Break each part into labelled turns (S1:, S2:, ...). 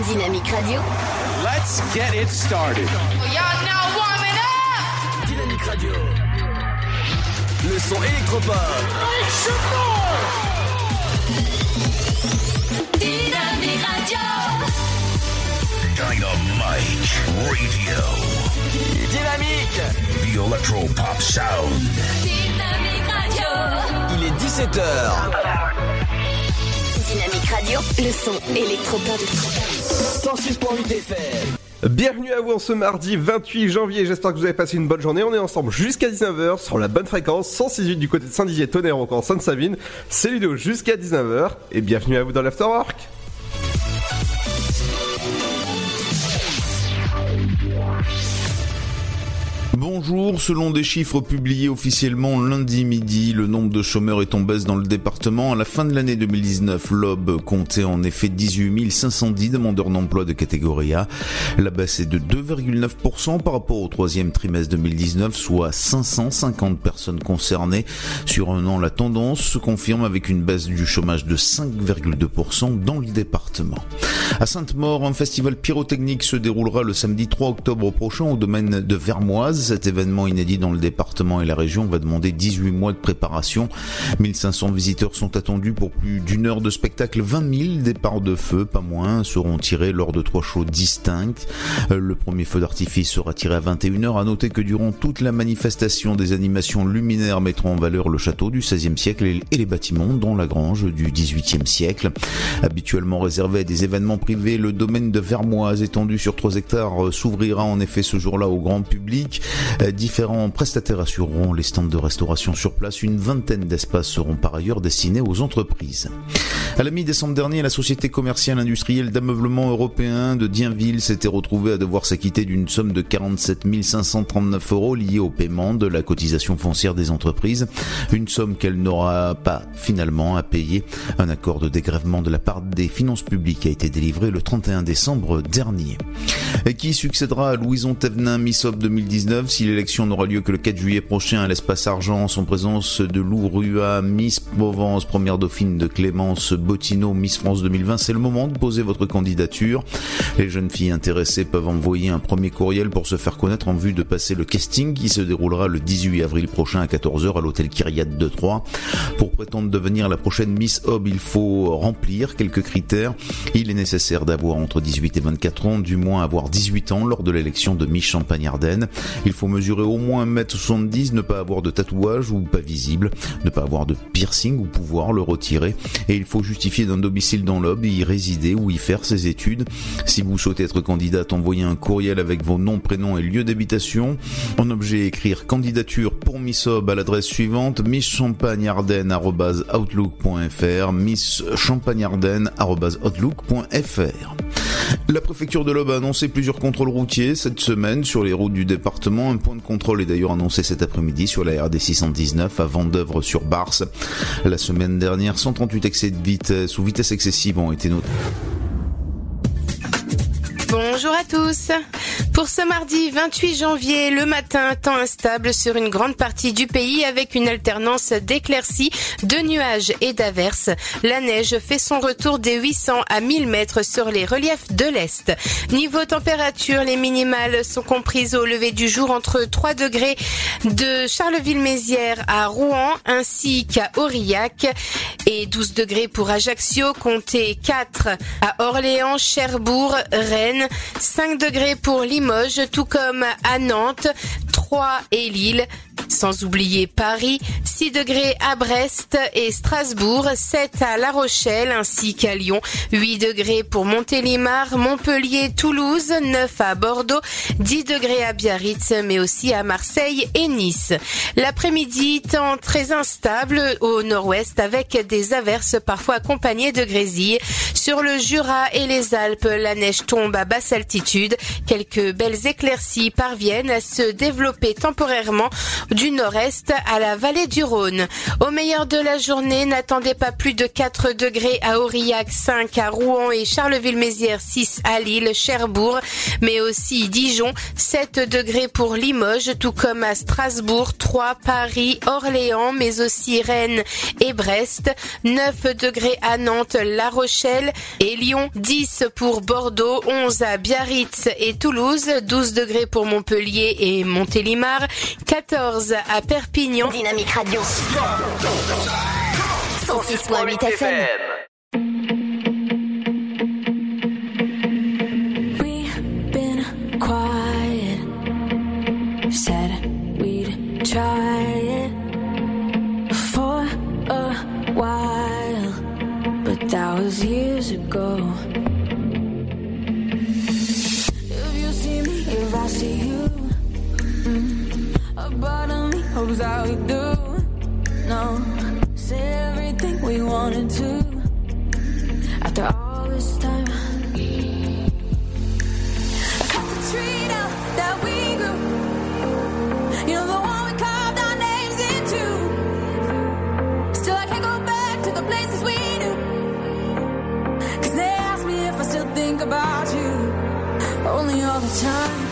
S1: Dynamique Radio.
S2: Let's get it started.
S3: Y'all now warming up!
S4: Dynamique Radio. Le son électropop.
S1: Dynamique Radio.
S5: Dynamite Radio.
S4: Dynamique.
S5: The Electro Pop Sound.
S1: Dynamique Radio.
S4: Il est 17h.
S1: Dynamique Radio. Le son électropop.
S4: 106.8 FM.
S6: Bienvenue à vous en ce mardi 28 janvier, j'espère que vous avez passé une bonne journée. On est ensemble jusqu'à 19h sur la bonne fréquence 168 du côté de Saint-Dizier, Tonnerre encore Sainte-Savine. C'est Ludo jusqu'à 19h et bienvenue à vous dans l'Afterwork.
S7: Bonjour, selon des chiffres publiés officiellement lundi midi, le nombre de chômeurs est en baisse dans le département. À la fin de l'année 2019, l'OB comptait en effet 18 510 demandeurs d'emploi de catégorie A. La baisse est de 2,9% par rapport au troisième trimestre 2019, soit 550 personnes concernées. Sur un an, la tendance se confirme avec une baisse du chômage de 5,2% dans le département. À Sainte-Maure, un festival pyrotechnique se déroulera le samedi 3 octobre prochain au domaine de Vermoise. Cet événement inédit dans le département et la région va demander 18 mois de préparation. 1500 visiteurs sont attendus pour plus d'une heure de spectacle. 20 000 départs de feu, pas moins, seront tirés lors de trois shows distincts. Euh, Le premier feu d'artifice sera tiré à 21h. À noter que durant toute la manifestation, des animations luminaires mettront en valeur le château du XVIe siècle et les bâtiments, dont la grange du XVIIIe siècle. Habituellement réservé à des événements privés, le domaine de Vermoise, étendu sur 3 hectares, euh, s'ouvrira en effet ce jour-là au grand public. Euh, Différents prestataires assureront les stands de restauration sur place. Une vingtaine d'espaces seront par ailleurs destinés aux entreprises. À la mi-décembre dernier, la société commerciale industrielle d'ameublement européen de Dienville s'était retrouvée à devoir s'acquitter d'une somme de 47 539 euros liée au paiement de la cotisation foncière des entreprises. Une somme qu'elle n'aura pas finalement à payer. Un accord de dégrèvement de la part des finances publiques a été délivré le 31 décembre dernier. Et qui succédera à Louison Thévenin Missop 2019 si l'élection n'aura lieu que le 4 juillet prochain à l'espace Argent en présence de Lou Rua, Miss Provence, première dauphine de Clémence Bottineau, Miss France 2020. C'est le moment de poser votre candidature. Les jeunes filles intéressées peuvent envoyer un premier courriel pour se faire connaître en vue de passer le casting qui se déroulera le 18 avril prochain à 14h à l'hôtel Kyriat de Troyes. Pour prétendre devenir la prochaine Miss Hob, il faut remplir quelques critères. Il est nécessaire d'avoir entre 18 et 24 ans, du moins avoir 18 ans lors de l'élection de Miss Champagne-Ardenne. Faut mesurer au moins 1m70, ne pas avoir de tatouage ou pas visible, ne pas avoir de piercing ou pouvoir le retirer. Et il faut justifier d'un domicile dans l'Aube, y résider ou y faire ses études. Si vous souhaitez être candidate, envoyez un courriel avec vos noms, prénoms et lieu d'habitation. En objet, écrire candidature pour Miss Aube à l'adresse suivante misschampagneardenne.outlook.fr misschampagneardenne.outlook.fr La préfecture de l'Aube a annoncé plusieurs contrôles routiers cette semaine sur les routes du département. Un point de contrôle est d'ailleurs annoncé cet après-midi sur la RD 619 à Vendœuvre sur Barse. La semaine dernière, 138 excès de vitesse ou vitesse excessive ont été notés.
S8: Bonjour à tous. Pour ce mardi 28 janvier, le matin, temps instable sur une grande partie du pays avec une alternance d'éclaircies, de nuages et d'averses. La neige fait son retour des 800 à 1000 mètres sur les reliefs de l'Est. Niveau température, les minimales sont comprises au lever du jour entre 3 degrés de Charleville-Mézières à Rouen ainsi qu'à Aurillac et 12 degrés pour Ajaccio, comptez 4 à Orléans, Cherbourg, Rennes, 5 degrés pour Limoges, tout comme à Nantes, 3 et Lille. Sans oublier Paris, 6 degrés à Brest et Strasbourg, 7 à La Rochelle ainsi qu'à Lyon, 8 degrés pour Montélimar, Montpellier, Toulouse, 9 à Bordeaux, 10 degrés à Biarritz mais aussi à Marseille et Nice. L'après-midi, temps très instable au nord-ouest avec des averses parfois accompagnées de grésilles. Sur le Jura et les Alpes, la neige tombe à basse altitude. Quelques belles éclaircies parviennent à se développer temporairement du nord-est à la vallée du Rhône. Au meilleur de la journée, n'attendez pas plus de 4 degrés à Aurillac, 5 à Rouen et Charleville-Mézières, 6 à Lille, Cherbourg, mais aussi Dijon, 7 degrés pour Limoges, tout comme à Strasbourg, 3 Paris, Orléans, mais aussi Rennes et Brest, 9 degrés à Nantes, La Rochelle et Lyon, 10 pour Bordeaux, 11 à Biarritz et Toulouse, 12 degrés pour Montpellier et Montélimar, 14 à Perpignan.
S1: Dynamique Radio. 106.8 FM.
S9: We've been quiet. Said we'd try it for a while, but that was years ago. Hopes that we do. No, say everything we wanted to. After all this time. cut the tree now that we grew. You know the one we carved our names into. Still, I can't go back to the places we knew. Cause they ask me if I still think about you. Only all the time.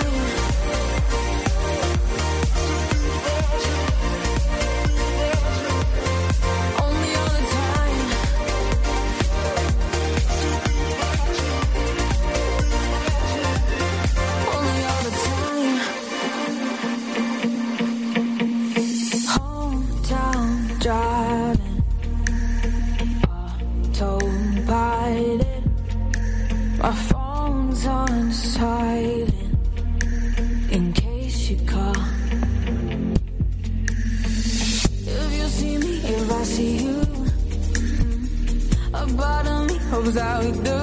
S9: of me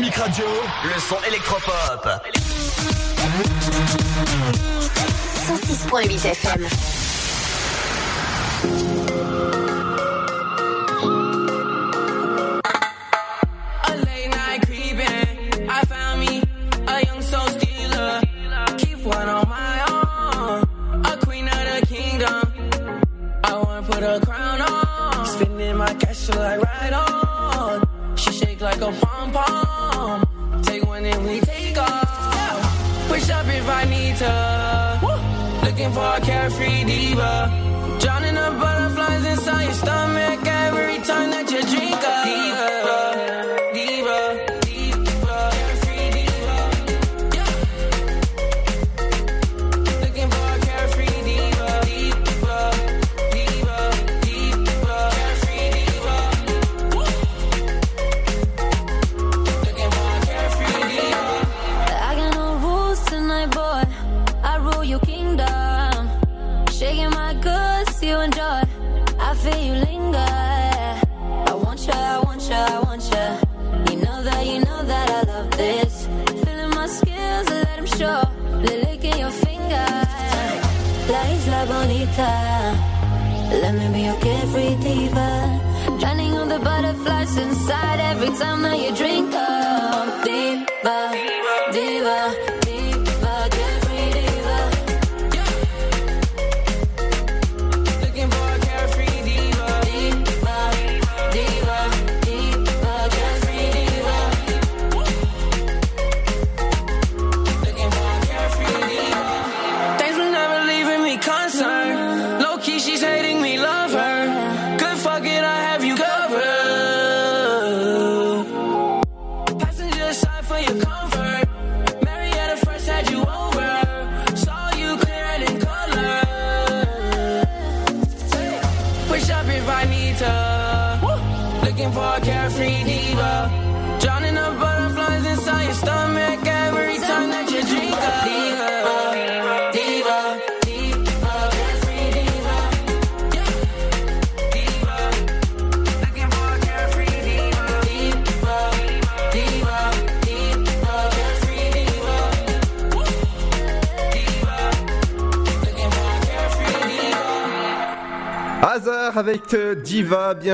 S10: Dynamique Radio,
S1: le son électropop. 106.8 FM.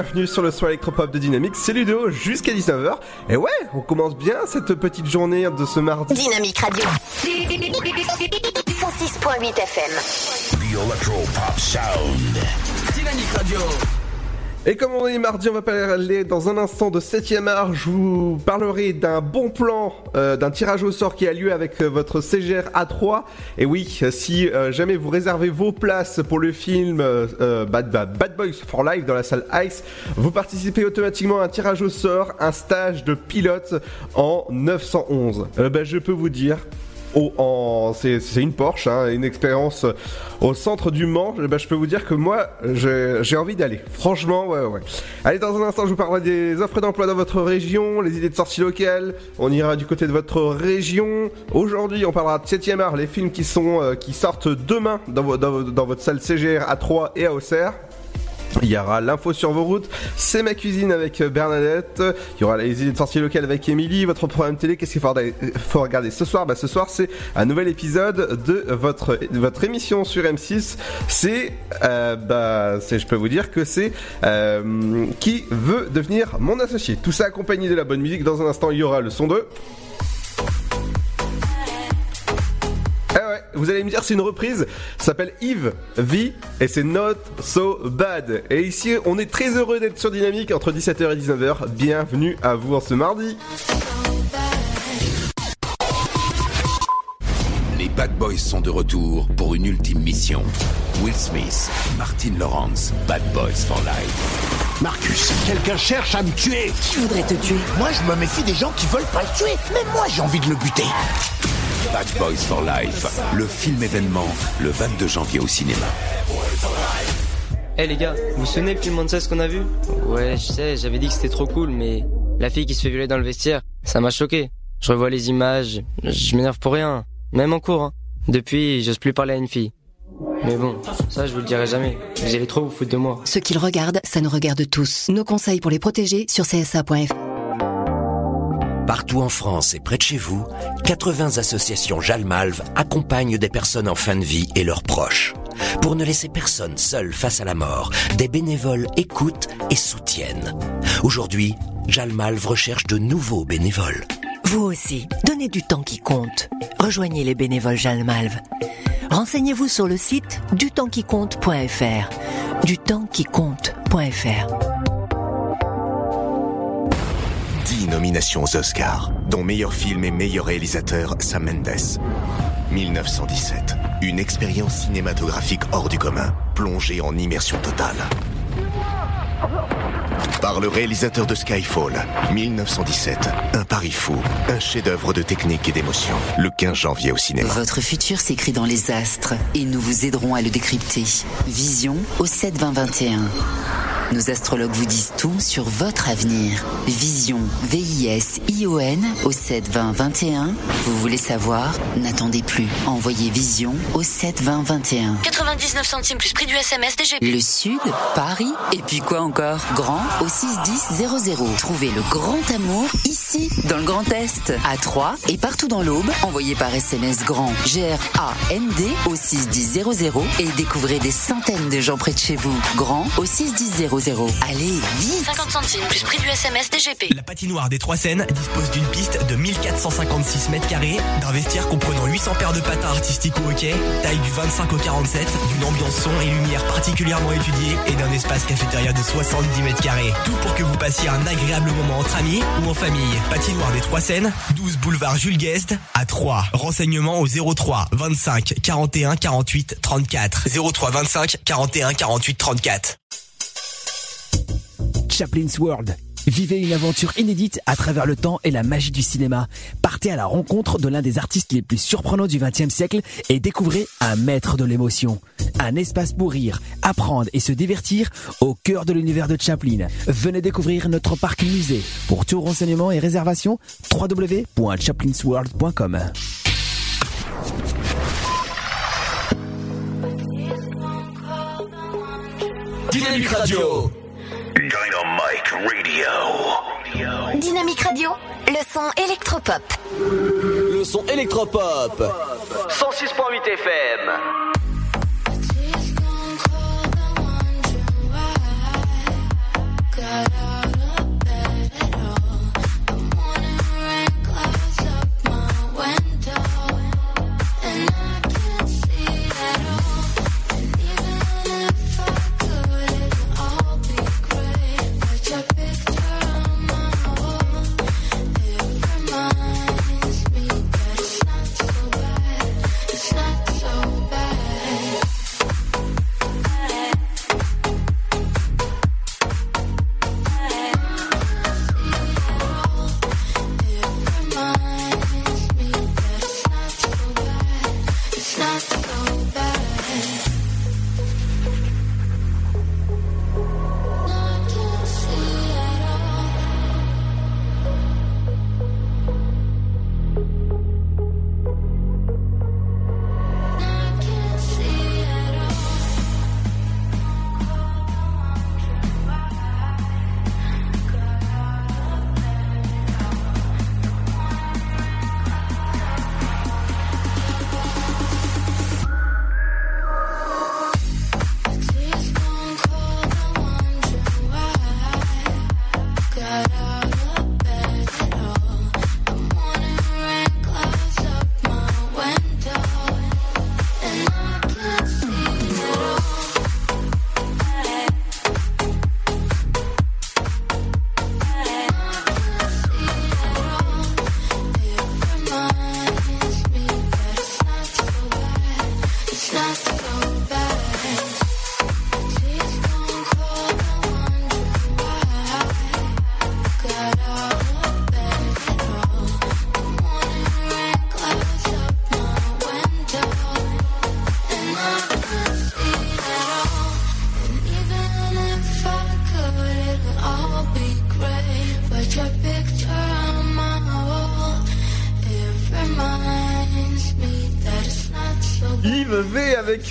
S6: Bienvenue sur le soir électropop de Dynamique, c'est Ludo jusqu'à 19h. Et ouais, on commence bien cette petite journée de ce mardi.
S1: Dynamique Radio. 106.8 FM.
S11: The Electro Pop Sound.
S12: Dynamique Radio.
S6: Et comme on est mardi, on va parler dans un instant de 7ème art. Je vous parlerai d'un bon plan, euh, d'un tirage au sort qui a lieu avec euh, votre CGR A3. Et oui, euh, si euh, jamais vous réservez vos places pour le film euh, euh, Bad, Bad- Boys for Life dans la salle Ice, vous participez automatiquement à un tirage au sort, un stage de pilote en 911. Euh, ben, je peux vous dire, c'est, une Porsche, hein, une expérience au centre du Mans. Eh ben, je peux vous dire que moi, j'ai, envie d'aller. Franchement, ouais, ouais. Allez, dans un instant, je vous parlerai des offres d'emploi dans votre région, les idées de sortie locales. On ira du côté de votre région. Aujourd'hui, on parlera de 7ème art, les films qui euh, sortent demain dans, vo- dans, vo- dans votre salle CGR à 3 et à Auxerre. Il y aura l'info sur vos routes, c'est ma cuisine avec euh, Bernadette. Il y aura les idées de sortie locale avec Émilie, votre programme télé. Qu'est-ce qu'il faut regarder, euh, ce soir? Bah, Ce soir, c'est un nouvel épisode de votre, émission sur M6. C'est, euh, bah, je peux vous dire que c'est euh, qui veut devenir mon associé. Tout ça accompagné de la bonne musique. Dans un instant, il y aura le son de. Vous allez me dire c'est une reprise, ça s'appelle Yves V et c'est Not So Bad. Et ici on est très heureux d'être sur Dynamique entre 17h et 19h. Bienvenue à vous en ce mardi.
S11: Les Bad Boys sont de retour pour une ultime mission. Will Smith, Martin Lawrence, Bad Boys for Life.
S13: Marcus, quelqu'un cherche à me tuer.
S14: Qui voudrait te tuer
S13: Moi, je me méfie des gens qui veulent pas le tuer. Mais moi, j'ai envie de le buter.
S11: Bad Boys for Life, le film événement, le 22 janvier au cinéma.
S15: Eh les gars, vous vous souvenez le film Monsters qu'on a vu? Ouais, je sais, j'avais dit que c'était trop cool, mais la fille qui se fait violer dans le vestiaire, ça m'a choqué. Je revois les images, je m'énerve pour rien, même en cours. Hein. Depuis, j'ose plus parler à une fille. Mais bon, ça je vous le dirai jamais. Vous allez trop vous foutre de moi.
S14: Ce qu'ils regardent, ça nous regarde tous. Nos conseils pour les protéger sur csa.fr. Partout en France et près de chez vous, 80 associations Jalmalve accompagnent des personnes en fin de vie et leurs proches. Pour ne laisser personne seul face à la mort, des bénévoles écoutent et soutiennent. Aujourd'hui, Jalmalve recherche de nouveaux bénévoles.
S16: Vous aussi, donnez du temps qui compte. Rejoignez les bénévoles Jalmalve. Renseignez-vous sur le site dutempsquicompte.fr. Dutempsquicompte.fr.
S17: 10 nominations aux Oscars, dont meilleur film et meilleur réalisateur Sam Mendes. 1917, une expérience cinématographique hors du commun, plongée en immersion totale. Par le réalisateur de Skyfall, 1917, un pari fou, un chef-d'œuvre de technique et d'émotion, le 15 janvier au cinéma.
S18: Votre futur s'écrit dans les astres et nous vous aiderons à le décrypter. Vision au 7 20 21. Nos astrologues vous disent tout sur votre avenir. Vision, V-I-S-I-O-N au 7 20 21. Vous voulez savoir? N'attendez plus. Envoyez Vision au 7 20 21.
S19: 99 centimes plus prix du SMS DGP.
S18: Le Sud, Paris, et puis quoi encore? Grand au 61000. Trouvez le grand amour ici, dans le Grand Est, à Troyes et partout dans l'Aube. Envoyez par SMS grand G-R-A-N-D au 61000 et découvrez des centaines de gens près de chez vous. Grand au 61000. Allez, vite
S19: 50 centimes plus prix du SMS DGP.
S20: La patinoire des Trois Seines dispose d'une piste de 1456 mètres carrés, d'un vestiaire comprenant 800 paires de patins artistiques ou hockey, taille du 25 au 47, d'une ambiance son et lumière particulièrement étudiée et d'un espace cafétéria de 70 mètres carrés. Tout pour que vous passiez un agréable moment entre amis ou en famille. Patinoire des Trois Seines, 12 boulevard Jules Guest à 3. Renseignements au 03 25 41 48 34. 03 25 41 48 34.
S21: Chaplin's World. Vivez une aventure inédite à travers le temps et la magie du cinéma. Partez à la rencontre de l'un des artistes les plus surprenants du XXe siècle et découvrez un maître de l'émotion. Un espace pour rire, apprendre et se divertir au cœur de l'univers de Chaplin. Venez découvrir notre parc musée. Pour tout renseignement et réservation, www.chaplinsworld.com.
S12: Dynamique Radio.
S1: Dynamique Radio. Dynamique Radio, le son électropop.
S12: Le son électropop. 106.8 FM.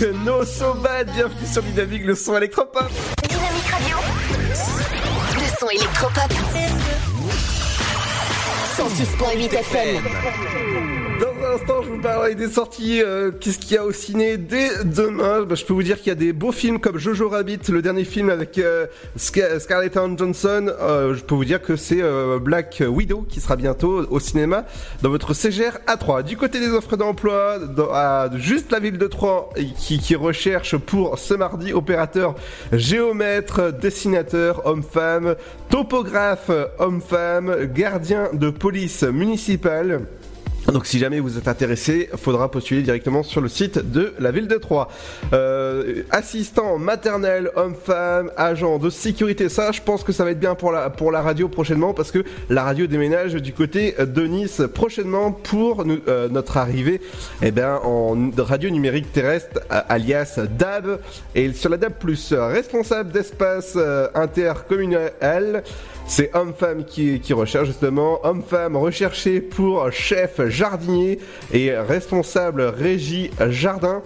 S6: Avec No So Bad, bienvenue sur Dynamique, le son électropop.
S1: Dynamique Radio, le son électropop. 106.8 FM.
S6: Dans un instant, je vous parlerai des sorties. euh, Qu'est-ce qu'il y a au ciné dès demain Bah, Je peux vous dire qu'il y a des beaux films comme Jojo Rabbit, le dernier film avec euh, Sca- Scarlett Johansson. Euh, je peux vous dire que c'est euh, Black Widow qui sera bientôt au cinéma dans votre CGR A3. Du côté des offres d'emploi, à juste la ville de Troyes qui recherche pour ce mardi opérateur géomètre, dessinateur homme-femme, topographe homme-femme, gardien de police municipale. Donc si jamais vous êtes intéressé, faudra postuler directement sur le site de la ville de Troyes. Euh, assistant maternel, homme-femme, agent de sécurité, ça je pense que ça va être bien pour la, pour la radio prochainement parce que la radio déménage du côté de Nice prochainement pour nous- euh, notre arrivée eh ben, en radio numérique terrestre euh, alias DAB et sur la DAB+, responsable d'espace euh, intercommunal c'est homme-femme qui, qui recherche justement, homme-femme recherché pour chef jardinier et responsable régie jardin,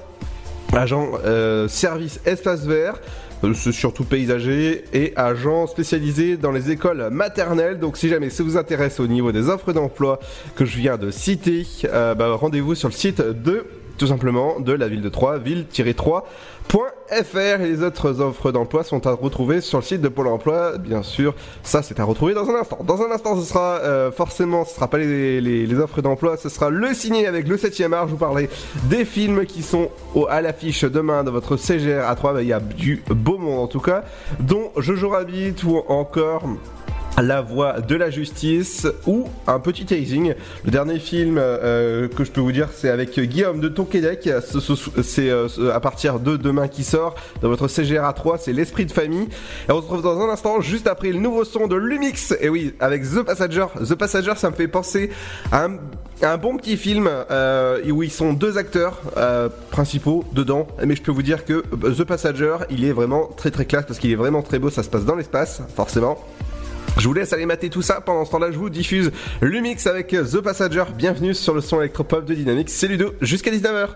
S6: agent euh, service espace vert. euh, surtout paysager et agent spécialisé dans les écoles maternelles. Donc si jamais ça vous intéresse au niveau des offres d'emploi que je viens de citer, euh, bah, rendez-vous sur le site de tout simplement de la ville de Troyes, ville-3.fr et les autres offres d'emploi sont à retrouver sur le site de Pôle emploi, bien sûr, ça c'est à retrouver dans un instant. Dans un instant ce sera euh, forcément, ce sera pas les, offres d'emploi, ce sera le ciné avec le 7ème art, je vous parlerai des films qui sont au- à l'affiche demain dans votre CGR à 3, il y a du beau monde en tout cas, dont Jojo Rabbit ou encore... La voix de la justice ou un petit teasing. Le dernier film euh, que je peux vous dire, c'est avec Guillaume de Tonquédec. Ce- ce- C'est euh, à partir de demain qui sort dans votre CGRA 3, c'est l'esprit de famille. Et on se retrouve dans un instant, juste après le nouveau son de Lumix. Et oui, avec The Passenger. The Passenger, ça me fait penser à un, bon petit film euh, où ils sont deux acteurs principaux dedans. Mais je peux vous dire que The Passenger, il est vraiment très très classe parce qu'il est vraiment très beau. Ça se passe dans l'espace, forcément. Je vous laisse aller mater tout ça. Pendant ce temps-là, je vous diffuse Lumix avec The Passenger. Bienvenue sur le son électropop de Dynamics. C'est Ludo jusqu'à 19h.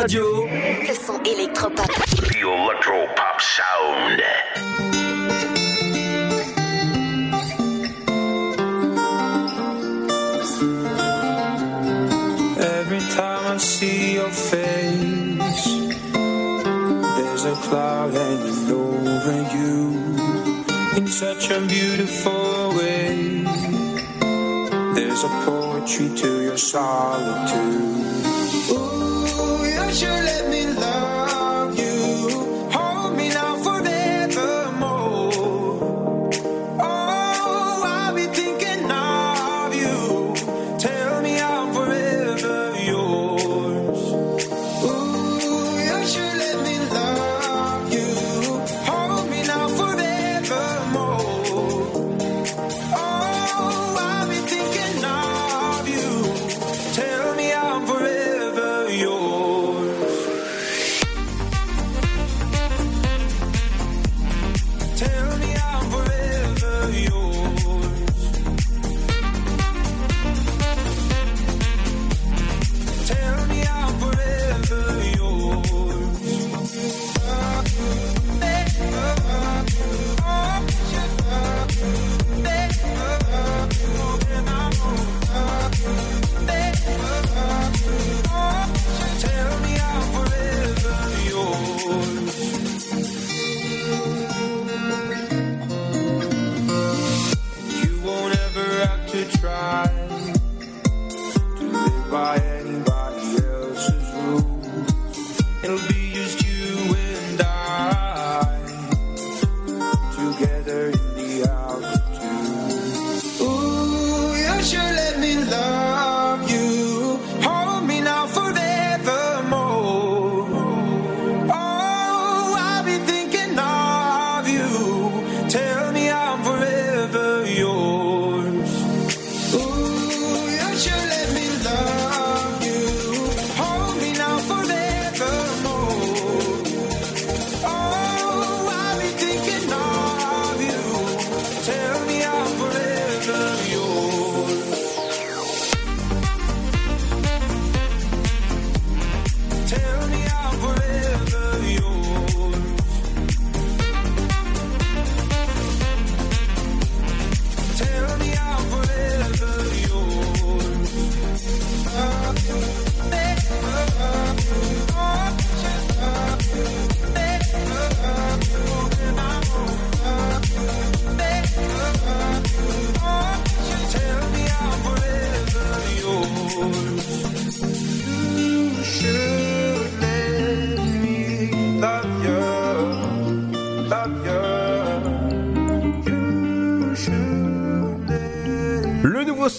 S12: Radio.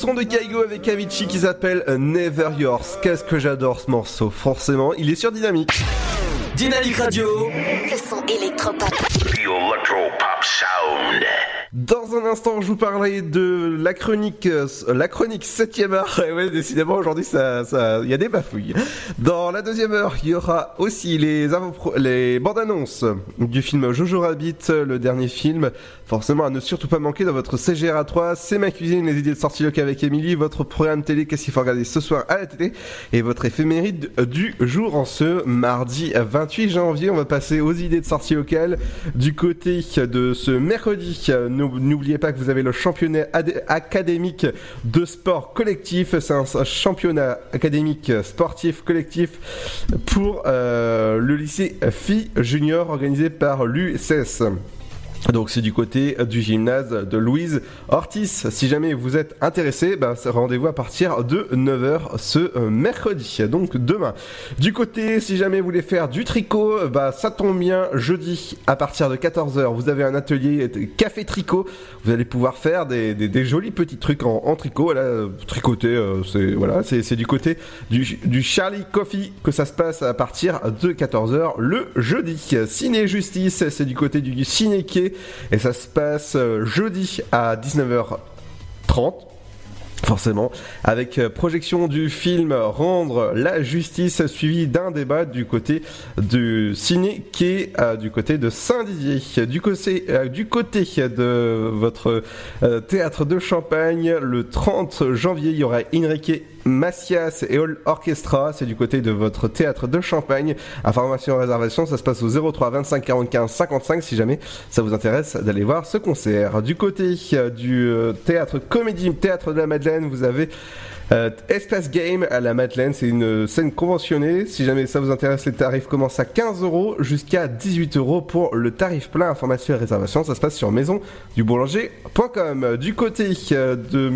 S1: Son
S6: de Kaigo avec Avicii qui s'appelle Never Yours. Qu'est-ce que j'adore ce morceau. Forcément, il est sur Dynamique.
S12: Dynamique Radio.
S1: Le son électropop.
S6: Dans un instant, je vous parlerai de la chronique, euh, la chronique 7ème art. Et ouais, décidément, aujourd'hui, ça, ça, il y a des bafouilles. Dans la deuxième heure, il y aura aussi les, les bandes annonces du film Jojo Rabbit, le dernier film. Forcément, à ne surtout pas manquer dans votre CGR 3 C'est ma cuisine, les idées de sortie locale avec Émilie, votre programme télé, qu'est-ce qu'il faut regarder ce soir à la télé, et votre éphéméride du jour en ce mardi 28 janvier. On va passer aux idées de sortie locale. Du côté de ce mercredi, n'ou- n'oubliez pas que vous avez le championnat ad- académique de sport collectif. C'est un, championnat académique sportif collectif pour euh, le lycée Phi Junior organisé par l'USS. Donc c'est du côté du gymnase de Louise Ortiz. Si jamais vous êtes intéressé, bah, rendez-vous à partir de 9h ce euh, mercredi, donc demain. Du côté, si jamais vous voulez faire du tricot, bah, ça tombe bien, jeudi à partir de 14h, vous avez un atelier café tricot. Vous allez pouvoir faire des, des- des jolis petits trucs en, en tricot. Là, tricoter, euh, c'est voilà, c'est du côté du, du Charlie Coffee que ça se passe à partir de 14h le jeudi. Ciné Justice, c'est du côté du Ciné et ça se passe euh, jeudi à 19h30 forcément, avec euh, projection du film Rendre la justice, suivi d'un débat du côté du ciné qui est euh, du côté de Saint-Didier. Du côté, de votre théâtre de Champagne, le 30 janvier, il y aura Enrique Macias et All Orchestra, c'est du côté de votre théâtre de Champagne. Information réservation, ça se passe au 03 25 45 55 si jamais ça vous intéresse d'aller voir ce concert. Du côté euh, du euh, théâtre Comédie, théâtre de la Madeleine, vous avez Euh, Espace Game à la Madeleine, c'est une scène conventionnée. Si jamais ça vous intéresse, les tarifs commencent à 15 euros jusqu'à 18 euros pour le tarif plein. Information et réservation, ça se passe sur maisonduboulanger.com. Du côté euh, de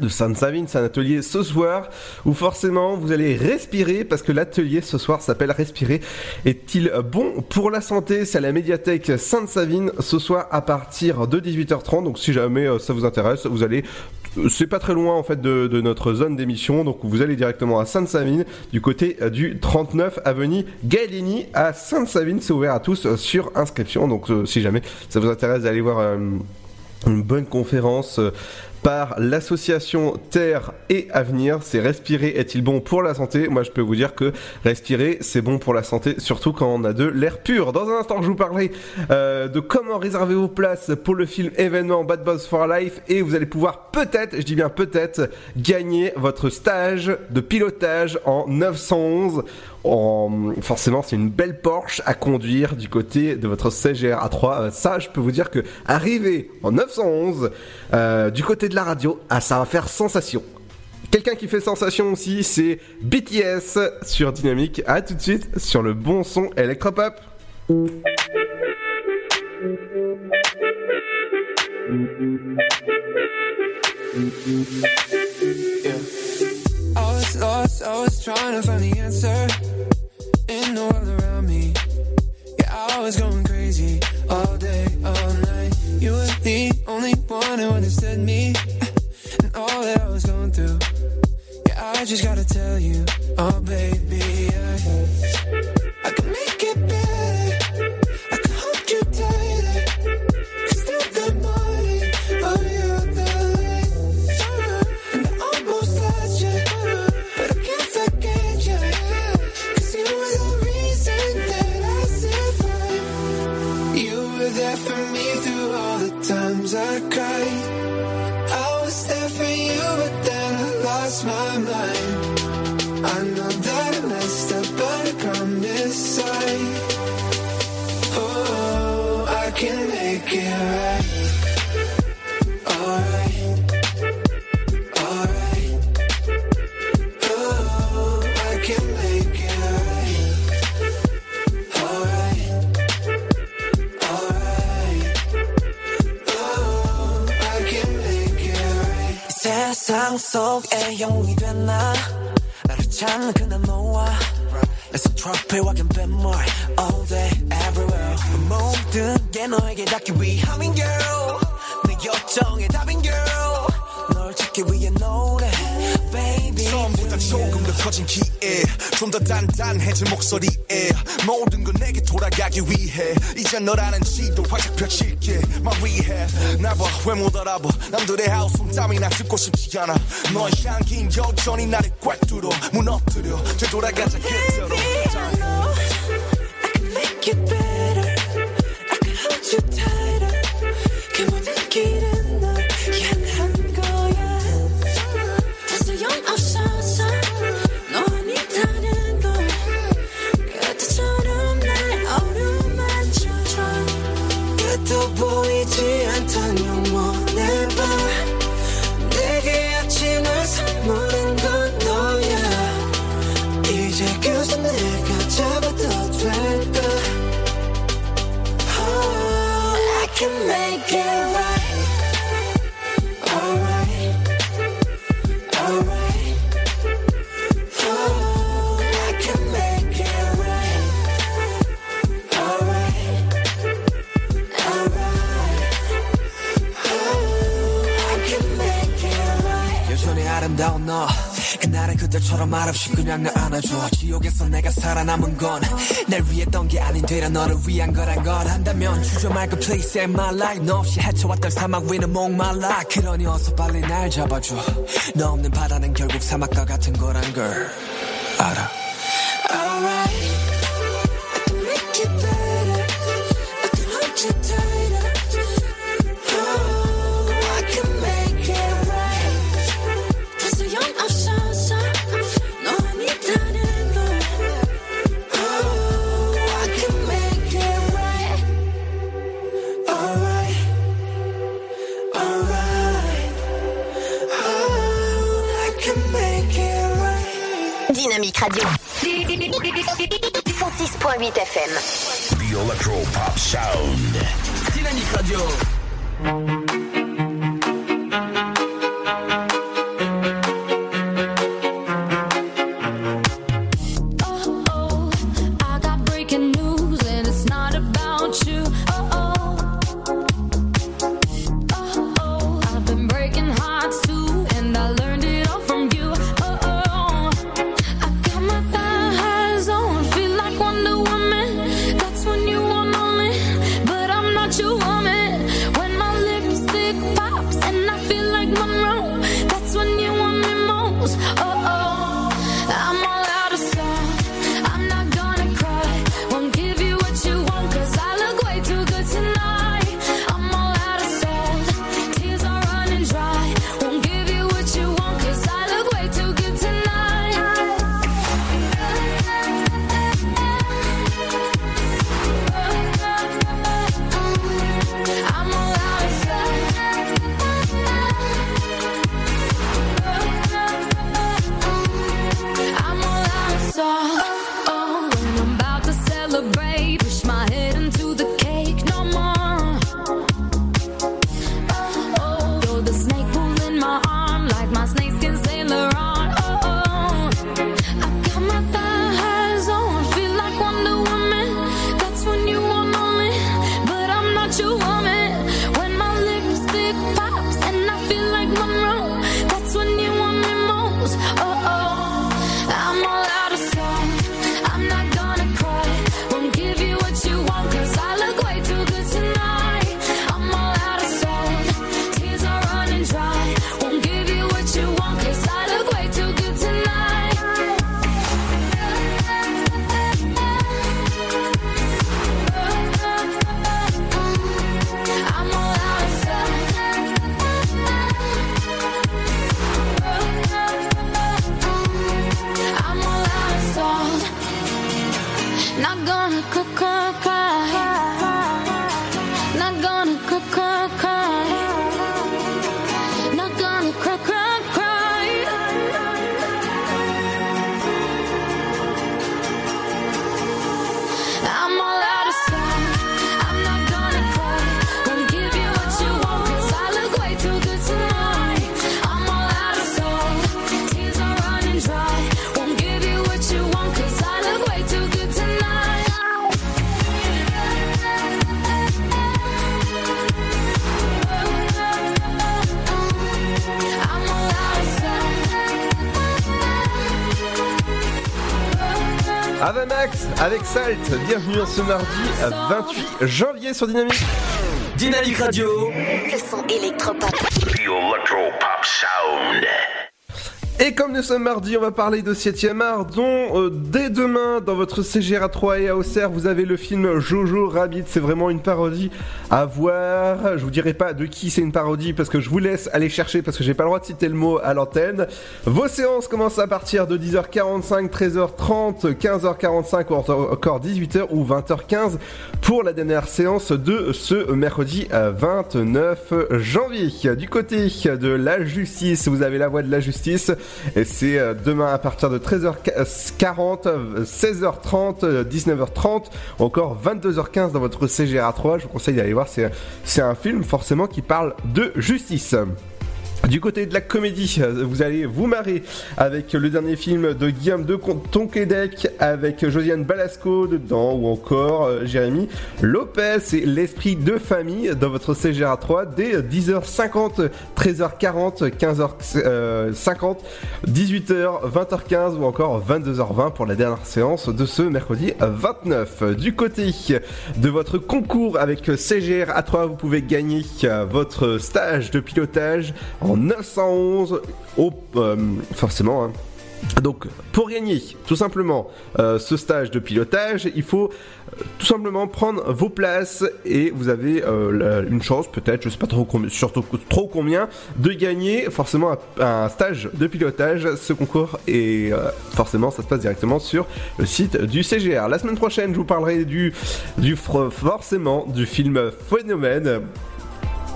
S6: de Sainte-Savine, c'est un atelier ce soir où forcément vous allez respirer parce que l'atelier ce soir s'appelle Respirer. Est-il bon pour la santé? C'est à la médiathèque Sainte-Savine ce soir à partir de 18h30. Donc si jamais euh, ça vous intéresse, vous allez euh, c'est pas très loin en fait de, notre zone d'émission, donc vous allez directement à Sainte-Savine du côté euh, du 39 avenue Galini à Sainte-Savine. C'est ouvert à tous sur inscription, donc si jamais ça vous intéresse d'aller voir une bonne conférence par l'association Terre et Avenir. C'est respirer est-il bon pour la santé? Moi, je peux vous dire que respirer, c'est bon pour la santé, surtout quand on a de l'air pur. Dans un instant, je vous parlerai euh, de comment réserver vos places pour le film événement Bad Boss for Life et vous allez pouvoir peut-être, je dis bien peut-être, gagner votre stage de pilotage en 911. En... Forcément, c'est une belle Porsche à conduire du côté de votre CGR A3. Euh, ça, je peux vous dire que arriver en 911 euh, du côté de la radio, ah, ça va faire sensation. Quelqu'un qui fait sensation aussi, c'est BTS sur Dynamique. À tout de suite sur le bon son électropop.
S22: I was lost, I was trying to find the answer in the world around me. Yeah, I was going
S23: tryna please save my life 너 없이 헤쳐왔던 사막 위는 목말라. 그러니 어서 빨리 날 잡아줘. 너 없는 바다는 결국 사막과 같은 거란 걸
S5: Pop Sound.
S9: Dynamique Radio.
S24: Salt,
S6: bienvenue en ce mardi euh, 28 janvier sur Dynamique.
S9: Dynamique Radio.
S1: Le son électropop.
S5: The Electro Pop Sound.
S6: Et comme nous sommes mardi, on va parler de 7ème art, dont euh, dès demain, dans votre CGRA 3 et à Auxerre, vous avez le film Jojo Rabbit. C'est vraiment une parodie à voir. Je vous dirai pas de qui c'est une parodie parce que je vous laisse aller chercher parce que j'ai pas le droit de citer le mot à l'antenne. Vos séances commencent à partir de 10h45, 13h30, 15h45 ou encore 18h ou 20h15 pour la dernière séance de ce mercredi euh, 29 janvier. Du côté de la justice, vous avez la voix de la justice et c'est euh, demain à partir de 13h40, euh, 16h30, 19h30 ou encore 22h15 dans votre CGRA 3. Je vous conseille d'aller voir, c'est un film forcément qui parle de justice. Du côté de la comédie, vous allez vous marrer avec le dernier film de Guillaume de Tonquédec avec Josiane Balasco dedans ou encore euh, Jérémy Lopez et l'esprit de famille dans votre CGRA 3 dès 10h50, 13h40, 15h50, 18h, 20h15 ou encore 22h20 pour la dernière séance de ce mercredi 29. Du côté de votre concours avec CGR A3, vous pouvez gagner euh, votre stage de pilotage en 911 au euh, forcément hein. donc, pour gagner tout simplement euh, ce stage de pilotage, il faut euh, tout simplement prendre vos places et vous avez une chance, peut-être, je sais pas trop combien, surtout trop combien, de gagner forcément un, stage de pilotage. Ce concours et forcément, ça se passe directement sur le site du CGR. La semaine prochaine, je vous parlerai du, du forcément du film Phénomène.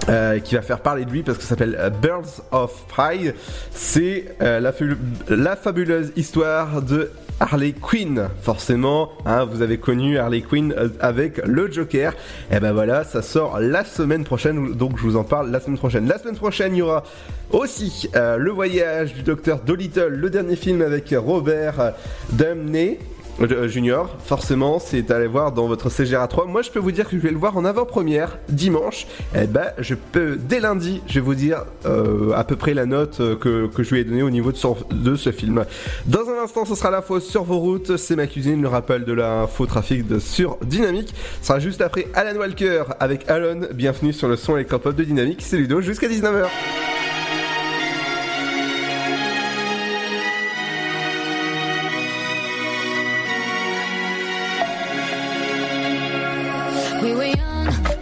S6: Euh, qui va faire parler de lui parce que ça s'appelle euh, Birds of Pride. C'est euh, la, fabu- la fabuleuse histoire de Harley Quinn, forcément, hein, vous avez connu Harley Quinn avec le Joker. Et ben voilà, ça sort la semaine prochaine, donc je vous en parle la semaine prochaine. La semaine prochaine, il y aura aussi le voyage du docteur Dolittle, le dernier film avec Robert euh, Junior, forcément, c'est à aller voir dans votre CGRA 3. Moi, je peux vous dire que je vais le voir en avant-première dimanche. Et ben, je peux dès lundi, je vais vous dire euh, à peu près la note euh, que, que je lui ai donnée au niveau de, ce film. Dans un instant, ce sera l'info sur vos routes. C'est ma cuisine, le rappel de l'info trafic de sur Dynamique. Ce sera juste après Alan Walker avec Alon. Bienvenue sur le son électropop de Dynamique. C'est Ludo jusqu'à 19h.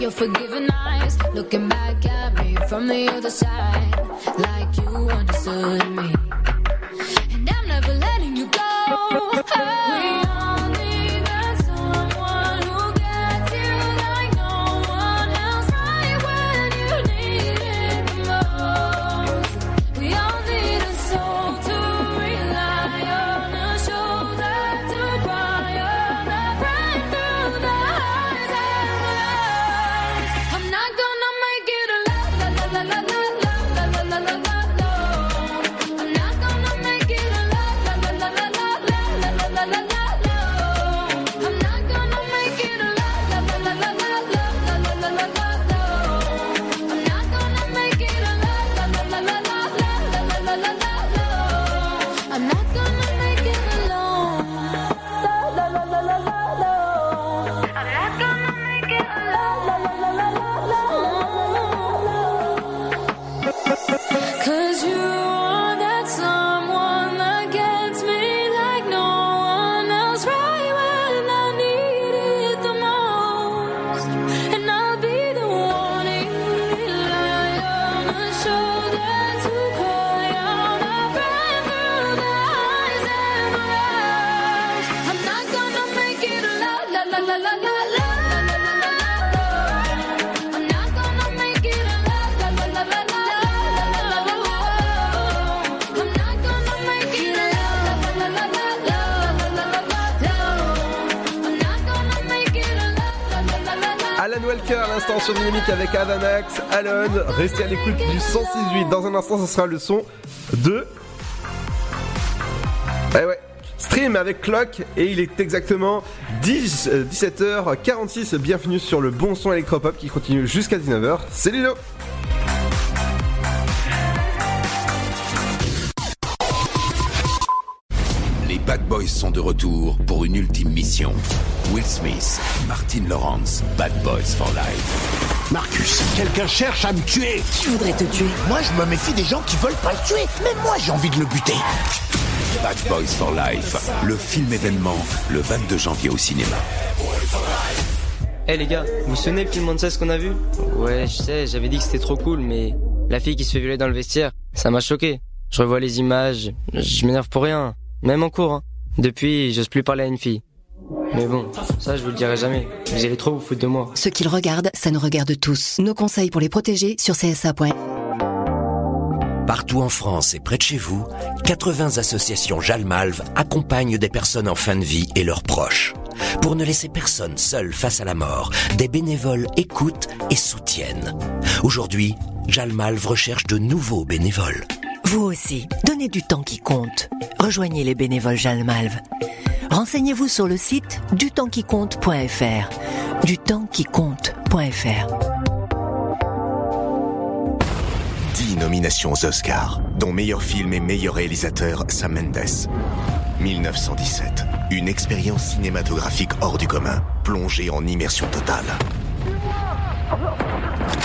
S9: your forgiving eyes, looking back at me from the other side, like you understood me.
S6: Restez à l'écoute du 106.8. Dans un instant, ce sera le son de. Eh ouais. Stream avec Clock et il est exactement 10, euh, 17h46. Bienvenue sur le bon son électropop qui continue jusqu'à 19h. C'est Lilo.
S11: Les Bad Boys sont de retour pour une ultime mission. Will Smith, Martin Lawrence, Bad Boys for Life.
S13: Marcus, quelqu'un cherche à me tuer.
S16: Qui voudrait te tuer
S13: Moi, je me méfie des gens qui veulent pas le tuer. Même moi, j'ai envie de le buter.
S11: Bad Boys for Life, le film événement, le 22 janvier au cinéma.
S15: Eh les gars, vous vous souvenez le film Monsters qu'on a vu? Ouais, je sais, j'avais dit que c'était trop cool, mais la fille qui se fait violer dans le vestiaire, ça m'a choqué. Je revois les images, je m'énerve pour rien, même en cours. Hein. Depuis, j'ose plus parler à une fille. Mais bon, ça je vous le dirai jamais. Vous allez trop vous foutre de moi.
S16: Ce qu'ils regardent, ça nous regarde tous. Nos conseils pour les protéger sur csa.fr.
S14: Partout en France et près de chez vous, 80 associations Jalmalve accompagnent des personnes en fin de vie et leurs proches. Pour ne laisser personne seul face à la mort, des bénévoles écoutent et soutiennent. Aujourd'hui, Jalmalve recherche de nouveaux bénévoles.
S16: Vous aussi, donnez du temps qui compte. Rejoignez les bénévoles Jalmalve. Renseignez-vous sur le site dutempsquicompte.fr. Dutempsquicompte.fr.
S17: 10 nominations aux Oscars, dont meilleur film et meilleur réalisateur Sam Mendes. 1917, une expérience cinématographique hors du commun, plongée en immersion totale.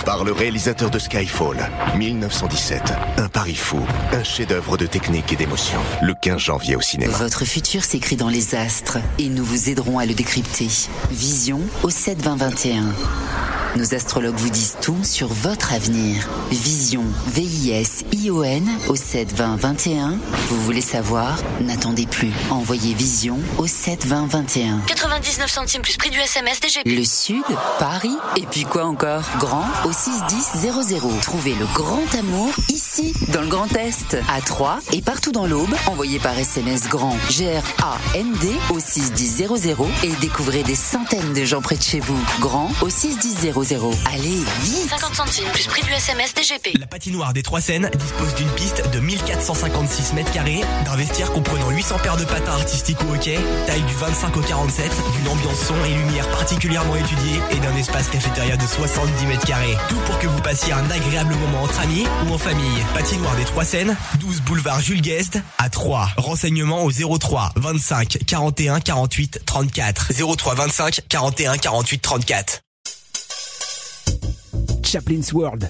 S17: Par le réalisateur de Skyfall, 1917, un pari fou, un chef-d'œuvre de technique et d'émotion, le 15 janvier au cinéma.
S18: Votre futur s'écrit dans les astres et nous vous aiderons à le décrypter. Vision au 7 20 21. Nos astrologues vous disent tout sur votre avenir. Vision, V-I-S-I-O-N au 7 20 21. Vous voulez savoir? N'attendez plus. Envoyez Vision au 7 20 21.
S19: 99 centimes plus prix du SMS DGP.
S18: Le Sud, Paris, et puis quoi encore? Grand au 61000. Trouvez le grand amour ici, dans le Grand Est, à Troyes et partout dans l'Aube. Envoyez par SMS grand G-R-A-N-D au 61000 et découvrez des centaines de gens près de chez vous. Grand au 61000. Allez, vite
S19: 50 centimes plus prix du SMS DGP.
S20: La patinoire des Trois Seines dispose d'une piste de 1456 mètres carrés, d'un vestiaire comprenant 800 paires de patins artistiques au hockey, taille du 25 au 47, d'une ambiance son et lumière particulièrement étudiée et d'un espace cafétéria de 70 mètres carrés. Tout pour que vous passiez un agréable moment entre amis ou en famille. Patinoire des Trois Seines, 12 boulevard Jules Guest à 3. Renseignements au 03 25 41 48 34. 03 25 41 48 34.
S21: Chaplin's World.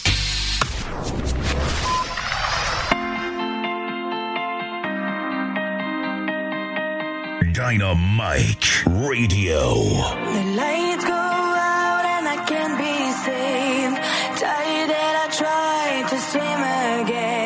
S5: Dynamite Radio.
S9: The lights go out and I can't be saved. Tired that I tried to swim against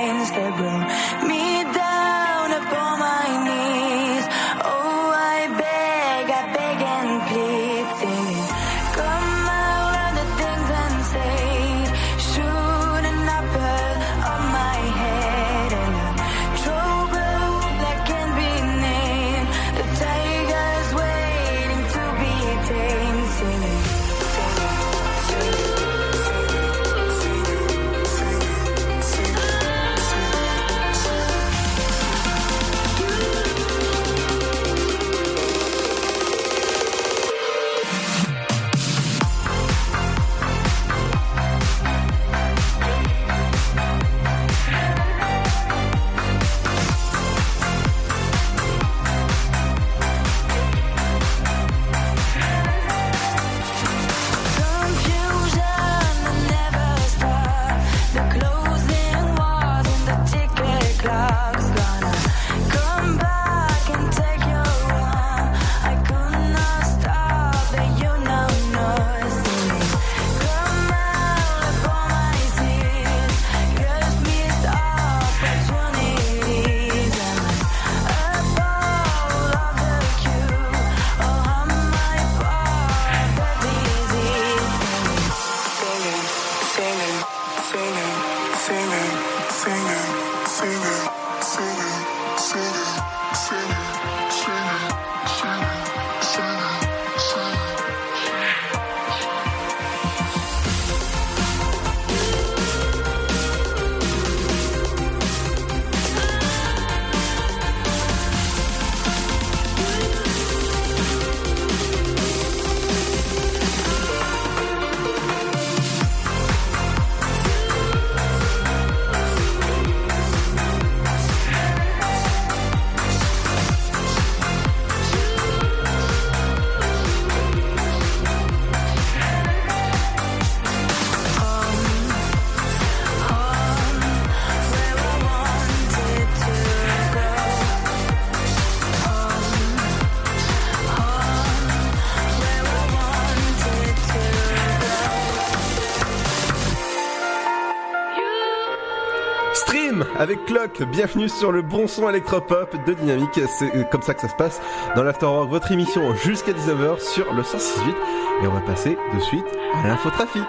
S6: Bienvenue sur le bon son électropop de Dynamique, c'est comme ça que ça se passe dans l'Afterwork, votre émission jusqu'à 19h sur le 168 Et on va passer de suite à l'infotrafic.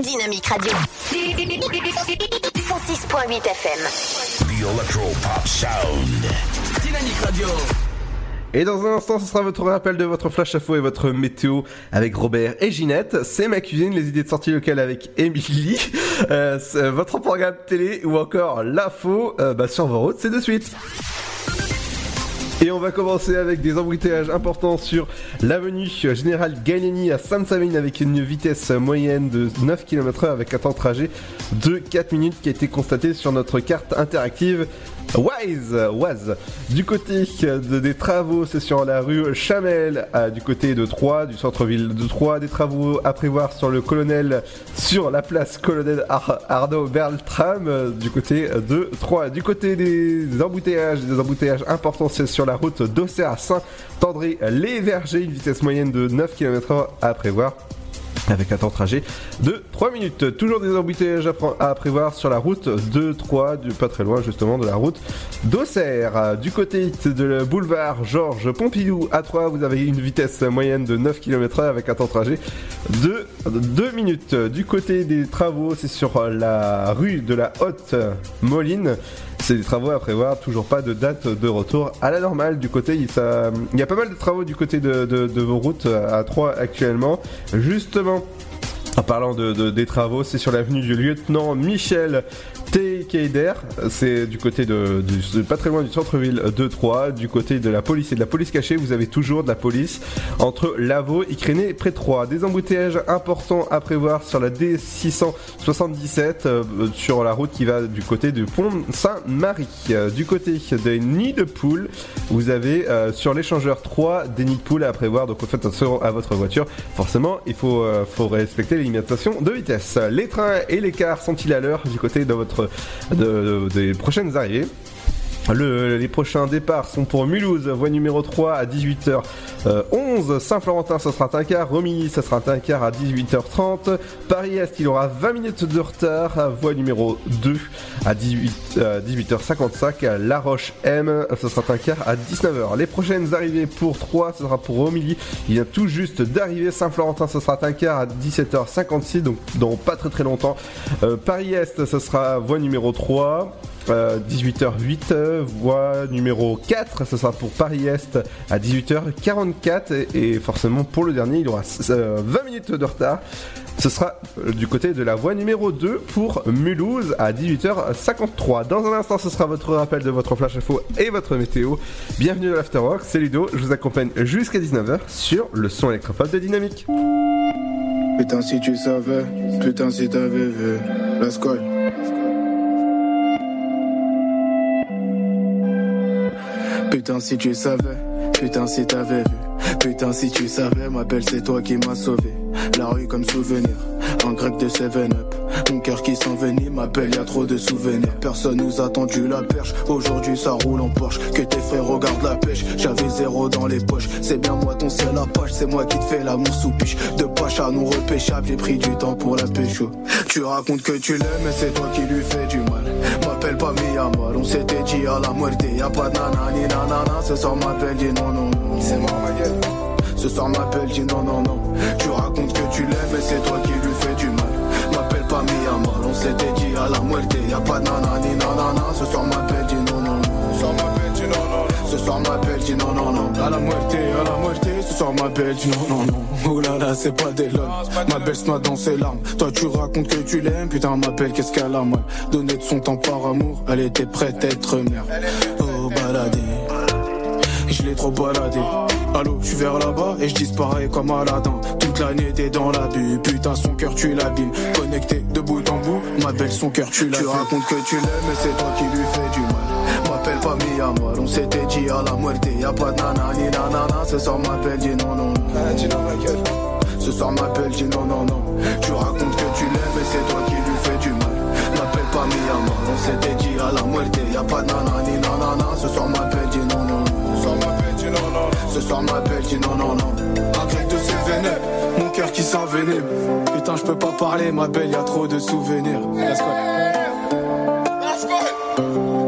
S1: Dynamique Radio. 106.8 FM.
S5: The Electro Pop Sound.
S12: Dynamique Radio.
S6: Et dans un instant, ce sera votre rappel de votre flash info et votre météo avec Robert et Ginette. C'est ma cuisine, les idées de sortie locale avec Émilie, euh, c'est votre programme télé ou encore l'info euh, bah, sur vos routes, c'est de suite. Et on va commencer avec des embouteillages importants sur l'avenue Général Gallieni à Sainte-Savine avec une vitesse moyenne de 9 km/h avec un temps de trajet de 4 minutes qui a été constaté sur notre carte interactive Wise, Waz. Du côté de- des travaux, c'est sur la rue Chamel, du côté de Troyes, du centre-ville de Troyes. Des travaux à prévoir sur le Colonel, sur la place Colonel Ar- Arnaud Bertram, euh, du côté de Troyes. Du côté des, embouteillages, des embouteillages importants, c'est sur la route d'Auxerre à Saint-André-les-Vergers, une vitesse moyenne de 9 km/h à prévoir avec un temps de trajet de 3 minutes. Toujours des embouteillages à, prévoir sur la route de 3, du, pas très loin justement de la route d'Auxerre. Du côté de le boulevard Georges Pompidou à 3, vous avez une vitesse moyenne de 9 km/h avec un temps de trajet de 2 minutes. Du côté des travaux, c'est sur la rue de la Haute Moline. C'est des travaux à prévoir, toujours pas de date de retour à la normale. Du côté, il, y a pas mal de travaux du côté de, de- de vos routes à 3 actuellement. Justement, en parlant de, de- des travaux, c'est sur l'avenue du lieutenant Michel T. Keider. C'est du côté de, du, pas très loin du centre-ville de Troyes. Du côté de la police et de la police cachée, vous avez toujours de la police entre Lavaux et Créné près de Troyes. Des embouteillages importants à prévoir sur la D677 euh, sur la route qui va du côté du pont Saint-Marie. Euh, du côté des nids de poules, vous avez euh, sur l'échangeur 3 des nids de poules à prévoir. Donc faites attention à votre voiture. Forcément, il faut, faut respecter les limitations de vitesse. Les trains et les cars sont-ils à l'heure du côté de votre de- de- des prochaines arrivées? Le- les prochains départs sont pour Mulhouse, voie numéro 3 à 18h11. Saint-Florentin, ce sera un quart. Romilly, ce sera un quart à 18h30. Paris-Est, il aura 20 minutes de retard. Voie numéro 2 à 18, euh, 18h55. La Roche-M, ce sera un quart à 19h. Les prochaines arrivées pour 3, ce sera pour Romilly. Il vient tout juste d'arriver. Saint-Florentin, ce sera un quart à 17h56, donc dans pas très très longtemps. Euh, Paris-Est, ce sera voie numéro 3. Euh, 18h08, euh, voie numéro 4, ce sera pour Paris-Est à 18h44 et, forcément pour le dernier il aura euh, 20 minutes de retard. Ce sera euh, du côté de la voie numéro 2 pour Mulhouse à 18h53. Dans un instant ce sera votre rappel de votre flash info et votre météo. Bienvenue dans l'Afterwork, c'est Ludo, je vous accompagne jusqu'à 19h sur le son électropop de Dynamique.
S25: Putain si tu savais, putain si t'avais vu la. Putain si tu savais, putain si t'avais vu, putain si tu savais, ma belle c'est toi qui m'as sauvé. La rue comme souvenir, en grec de 7-up. Mon cœur qui s'envenime, ma belle, y a trop de souvenirs. Personne nous a tendu la perche, aujourd'hui ça roule en Porsche. Que tes frères regardent la pêche, j'avais zéro dans les poches. C'est bien moi ton seul apache, c'est moi qui te fais l'amour sous piche. De pache à non repêchable, j'ai pris du temps pour la pécho. Tu racontes que tu l'aimes, mais c'est toi qui lui fais du mal. M'appelle pas Miyamar, on s'était dit à la muerte. Y'a pas de nanani nanana, ce soir m'appelle, dis non, non, non. C'est moi, ma gueule. Ce soir m'appelle, dis non, non, non. Tu racontes que tu l'aimes, mais c'est toi qui lui fais du mal. M'appelle pas Miyamar, on s'était dit à la muerte. Y'a pas de nanani nanana, ce soir m'appelle, soir m'appelle, dis non, non, non. À la muerte, à la muerte, ce soir m'appelle, dis non, non, non. Oh là là, c'est pas des larmes. Ma belle se noie dans ses larmes. Toi, tu racontes que tu l'aimes, putain, m'appelle, qu'est-ce qu'elle a mal. Donner de son temps par amour, elle était prête à être mère. Oh, baladé. Je l'ai trop baladé. Allô, je suis vers là-bas et je disparais comme Aladdin. Toute l'année t'es dans l'abus, putain son cœur tu l'abîmes. Connecté de bout en bout, ma belle son cœur tu l'as. Tu racontes que tu l'aimes, mais c'est toi qui lui fais du mal. M'appelle pas Miyamar, on s'était dit à la muerte. Y'a pas de nanani nanana, ce soir m'appelle, dis non, non, non. Ce soir m'appelle, dis non, non, non. Tu racontes que tu l'aimes, mais c'est toi qui lui fais du mal. M'appelle pas Miyamar, on s'était dit à la muerte. Y'a pas de nanani nanana, ce soir m'appelle, dis non, non. Ce soir m'appelle, dis non, non, non. Un grec de ses vénèbres, mon cœur qui s'envenime. Putain, je peux pas parler, ma belle, y'a trop de souvenirs. Let's.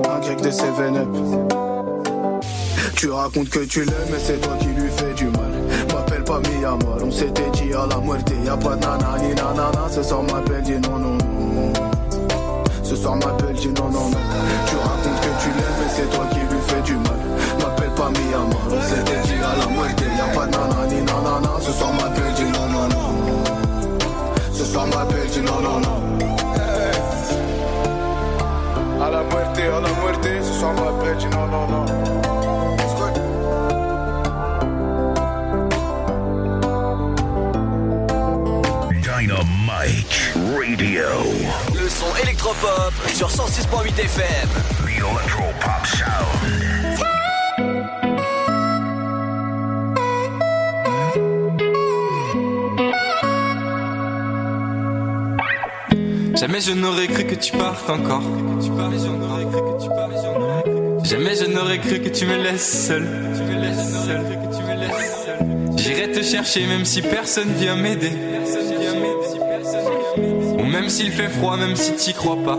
S25: Un grec de ses vénèbres. Tu racontes que tu l'aimes, mais c'est toi qui lui fais du mal. M'appelle pas mi amor. On s'était dit à la muerte. Y'a pas de nana ni nanana. Ce soir m'appelle, dis non, non, non. Ce soir m'appelle, dis non, non, non. Tu racontes que tu l'aimes, mais c'est toi qui lui fais du mal. Pas mi amor. On s'était dit à la muerte. Y'a pas de nana ni nanana. Ce soir m'appelle, dis non, non, non. Ce soir m'appelle, dis non, non, non. A la muerte, a la muerte, ce soir m'appelle, dis non, non, non.
S5: Dynamite Radio.
S4: Le son électropop sur 106.8 FM.
S5: The Electro Pop Sound.
S26: Jamais je n'aurais cru que tu partes encore. Jamais je n'aurais cru que tu me laisses seul. J'irai te chercher même si personne vient m'aider. Ou même s'il fait froid, même si t'y crois pas.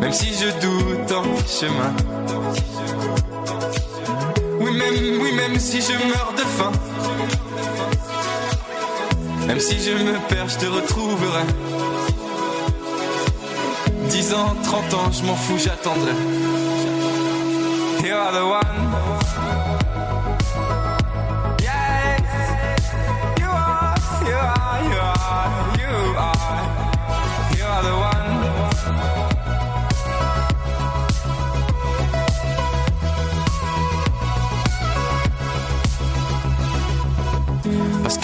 S26: Même si je doute en chemin. Oui, même, oui, même si je meurs de faim. Même si je me perds, je te retrouverai. 10 ans, 30 ans, je m'en fous, j'attendrai. You are the one.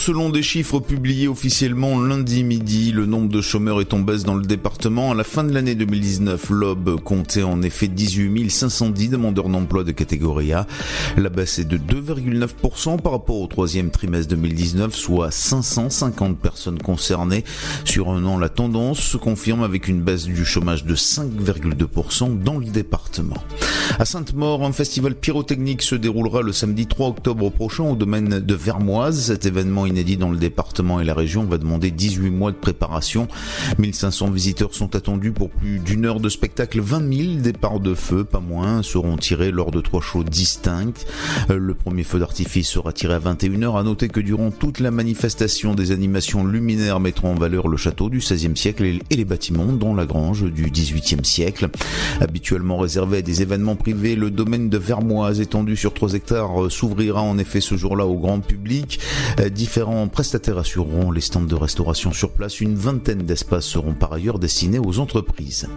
S7: Selon des chiffres publiés officiellement lundi midi, le nombre de chômeurs est en baisse dans le département. À la fin de l'année 2019, l'OB comptait en effet 18 510 demandeurs d'emploi de catégorie A. La baisse est de 2,9% par rapport au troisième trimestre 2019, soit 550 personnes concernées. Sur un an, la tendance se confirme avec une baisse du chômage de 5,2% dans le département. À Sainte-Maure, un festival pyrotechnique se déroulera le samedi 3 octobre prochain au domaine de Vermoise. Cet événement inédit dans le département et la région va demander 18 mois de préparation. 1500 visiteurs sont attendus pour plus d'une heure de spectacle. 20 000 départs de feu, pas moins, seront tirés lors de trois shows distincts. Euh, Le premier feu d'artifice sera tiré à 21h. À noter que durant toute la manifestation, des animations luminaires mettront en valeur le château du XVIe siècle et les bâtiments, dont la grange du XVIIIe siècle. Habituellement réservé à des événements privés, le domaine de Vermoise, étendu sur 3 hectares, euh, s'ouvrira en effet ce jour-là au grand public. Euh, Différents prestataires assureront les stands de restauration sur place. Une vingtaine d'espaces seront par ailleurs destinés aux entreprises.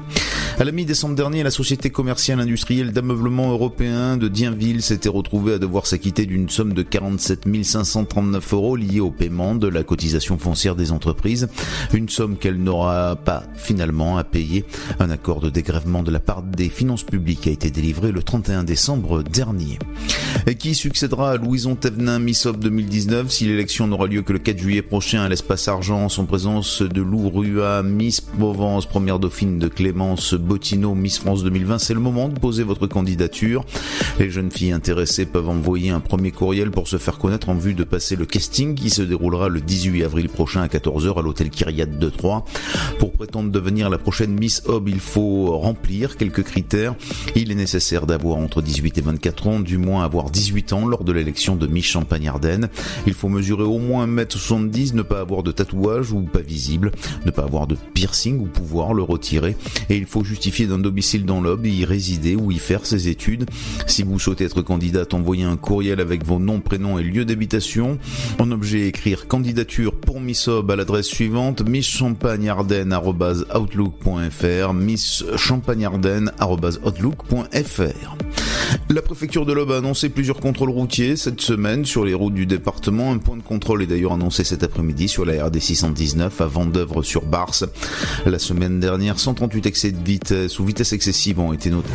S7: À la mi-décembre dernier, la société commerciale industrielle d'ameublement européen de Dienville s'était retrouvée à devoir s'acquitter d'une somme de 47 539 euros liée au paiement de la cotisation foncière des entreprises. Une somme qu'elle n'aura pas finalement à payer. Un accord de dégrèvement de la part des finances publiques a été délivré le 31 décembre dernier. Et qui succédera à Louison Thévenin Missop 2019 si l'élection n'aura lieu que le 4 juillet prochain à l'espace Argent en présence de Lou Rua, Miss Provence, première dauphine de Clémence Bottineau, Miss France 2020. C'est le moment de poser votre candidature. Les jeunes filles intéressées peuvent envoyer un premier courriel pour se faire connaître en vue de passer le casting qui se déroulera le 18 avril prochain à 14h à l'hôtel Kyriat de Troyes. Pour prétendre devenir la prochaine Miss Hob, il faut remplir quelques critères. Il est nécessaire d'avoir entre 18 et 24 ans, du moins avoir 18 ans lors de l'élection de Miss Champagne-Ardenne. Il faut mesurer au moins 1m70, ne pas avoir de tatouage ou pas visible, ne pas avoir de piercing ou pouvoir le retirer. Et il faut justifier d'un domicile dans l'Aube, y résider ou y faire ses études. Si vous souhaitez être candidate, envoyez un courriel avec vos noms, prénoms et lieu d'habitation. En objet, écrire candidature pour Miss Hob à l'adresse suivante, misschampagneardenne.outlook.fr, misschampagneardenne.outlook.fr. La préfecture de l'Aube a annoncé plusieurs contrôles routiers cette semaine sur les routes du département. Un point de contrôle est d'ailleurs annoncé cet après-midi sur la RD 619 à Vendœuvre sur Barse. La semaine dernière, 138 excès de vitesse ou vitesse excessive ont été notés.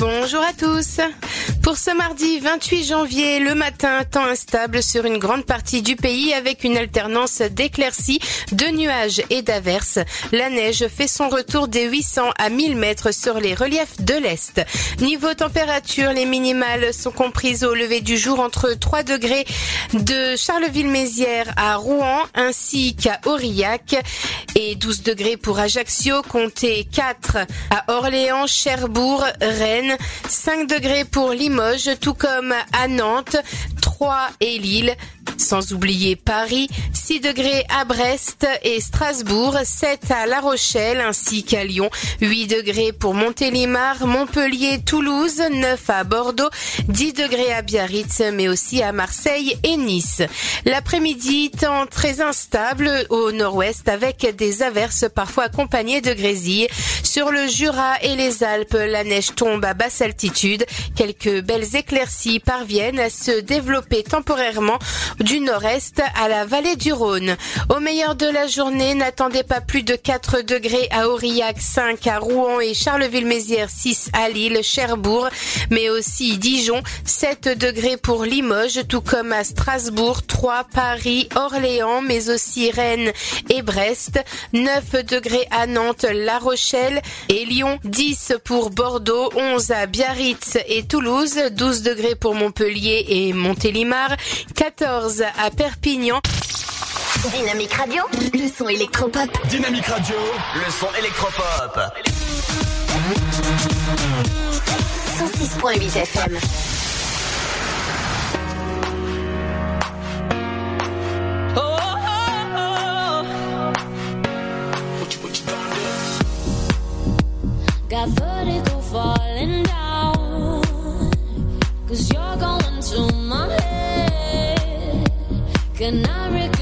S8: Bonjour à tous. Pour ce mardi 28 janvier, le matin, temps instable sur une grande partie du pays avec une alternance d'éclaircies, de nuages et d'averses. La neige fait son retour des 800 à 1000 mètres sur les reliefs de l'Est. Niveau température, les minimales sont comprises au lever du jour entre 3 degrés de Charleville-Mézières à Rouen ainsi qu'à Aurillac et 12 degrés pour Ajaccio, comptez 4 à Orléans, Cherbourg, Rennes, 5 degrés pour Limoges, tout comme à Nantes, 3 et Lille. Sans oublier Paris, 6 degrés à Brest et Strasbourg, 7 à La Rochelle ainsi qu'à Lyon, 8 degrés pour Montélimar, Montpellier, Toulouse, 9 à Bordeaux, 10 degrés à Biarritz mais aussi à Marseille et Nice. L'après-midi, temps très instable au nord-ouest avec des averses parfois accompagnées de grésilles. Sur le Jura et les Alpes, la neige tombe à basse altitude. Quelques belles éclaircies parviennent à se développer temporairement du nord-est à la vallée du Rhône. Au meilleur de la journée, n'attendez pas plus de 4 degrés à Aurillac, 5 à Rouen et Charleville-Mézières, 6 à Lille, Cherbourg, mais aussi Dijon, 7 degrés pour Limoges, tout comme à Strasbourg, 3 Paris, Orléans, mais aussi Rennes et Brest, 9 degrés à Nantes, La Rochelle et Lyon, 10 pour Bordeaux, 11 à Biarritz et Toulouse, 12 degrés pour Montpellier et Montélimar, 14 à Perpignan.
S1: Dynamique Radio, le son électropop.
S4: Dynamique Radio, le son électropop.
S1: 106.8 FM.
S27: Got vertigo falling down. Cause you're Can I recognize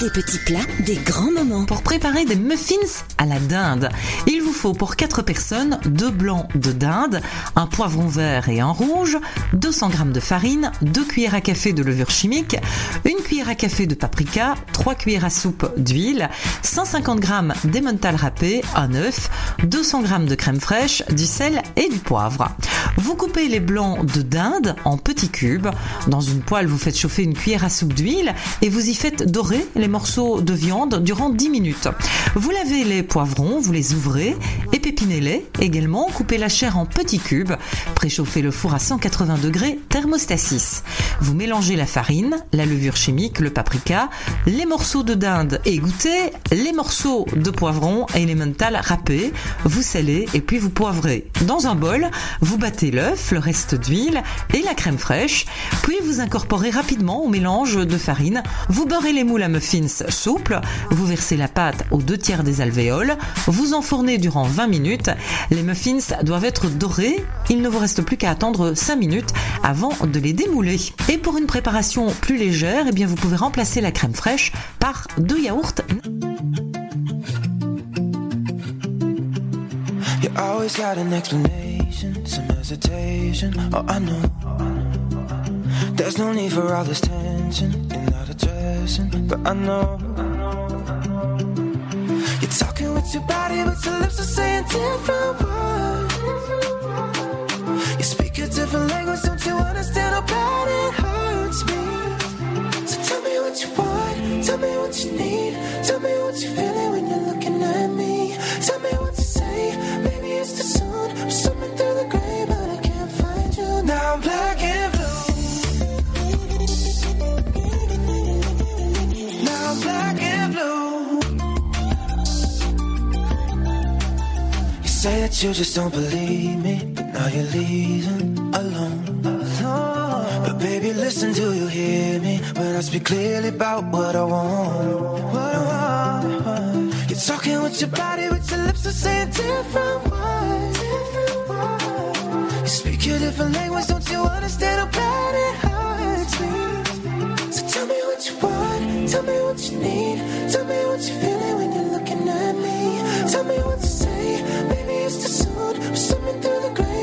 S1: des petits plats, des grands moments.
S28: Pour préparer des muffins à la dinde, il vous faut pour 4 personnes 2 blancs de dinde, un poivron vert et un rouge, 200 g de farine, 2 cuillères à café de levure chimique, une cuillère à café de paprika, 3 cuillères à soupe d'huile, 150 g d'emmental râpé, un œuf, 200 g de crème fraîche, du sel et du poivre. Vous coupez les blancs de dinde en petits cubes. Dans une poêle, vous faites chauffer une cuillère à soupe d'huile et vous y faites dorer les morceaux de viande durant 10 minutes. Vous lavez les poivrons, vous les ouvrez, épépinez-les également, coupez la chair en petits cubes, préchauffez le four à 180 degrés, thermostat 6. Vous mélangez la farine, la levure chimique, le paprika, les morceaux de dinde égouttés, les morceaux de poivron et les mental râpés, vous salez et puis vous poivrez. Dans un bol, vous battez l'œuf, le reste d'huile et la crème fraîche, puis vous incorporez rapidement au mélange de farine, vous beurrez les moules à muffins souples, vous versez la pâte aux deux tiers des alvéoles, vous enfournez durant 20 minutes, les muffins doivent être dorés, il ne vous reste plus qu'à attendre 5 minutes avant de les démouler. Et pour une préparation plus légère, eh bien vous pouvez remplacer la crème fraîche par deux yaourts.
S23: Oh. There's no need for all this tension. You're not addressing, but I know. Tell me what you're feeling when you're looking at me. Tell me what to say, maybe it's too soon. I'm swimming through the gray, but I can't find you. Now black and blue. Now black and blue. You say that you just don't believe me, but now you're leaving alone. Baby, listen, do you hear me when I speak clearly about what I want? What I want. You're talking with your body, with your lips are saying different words. You speak a different language, don't you understand how bad it hurts me? So tell me what you want, tell me what you need, tell me what you're feeling when you're looking at me. Tell me what to say, maybe it's too soon. I'm swimming through the gray,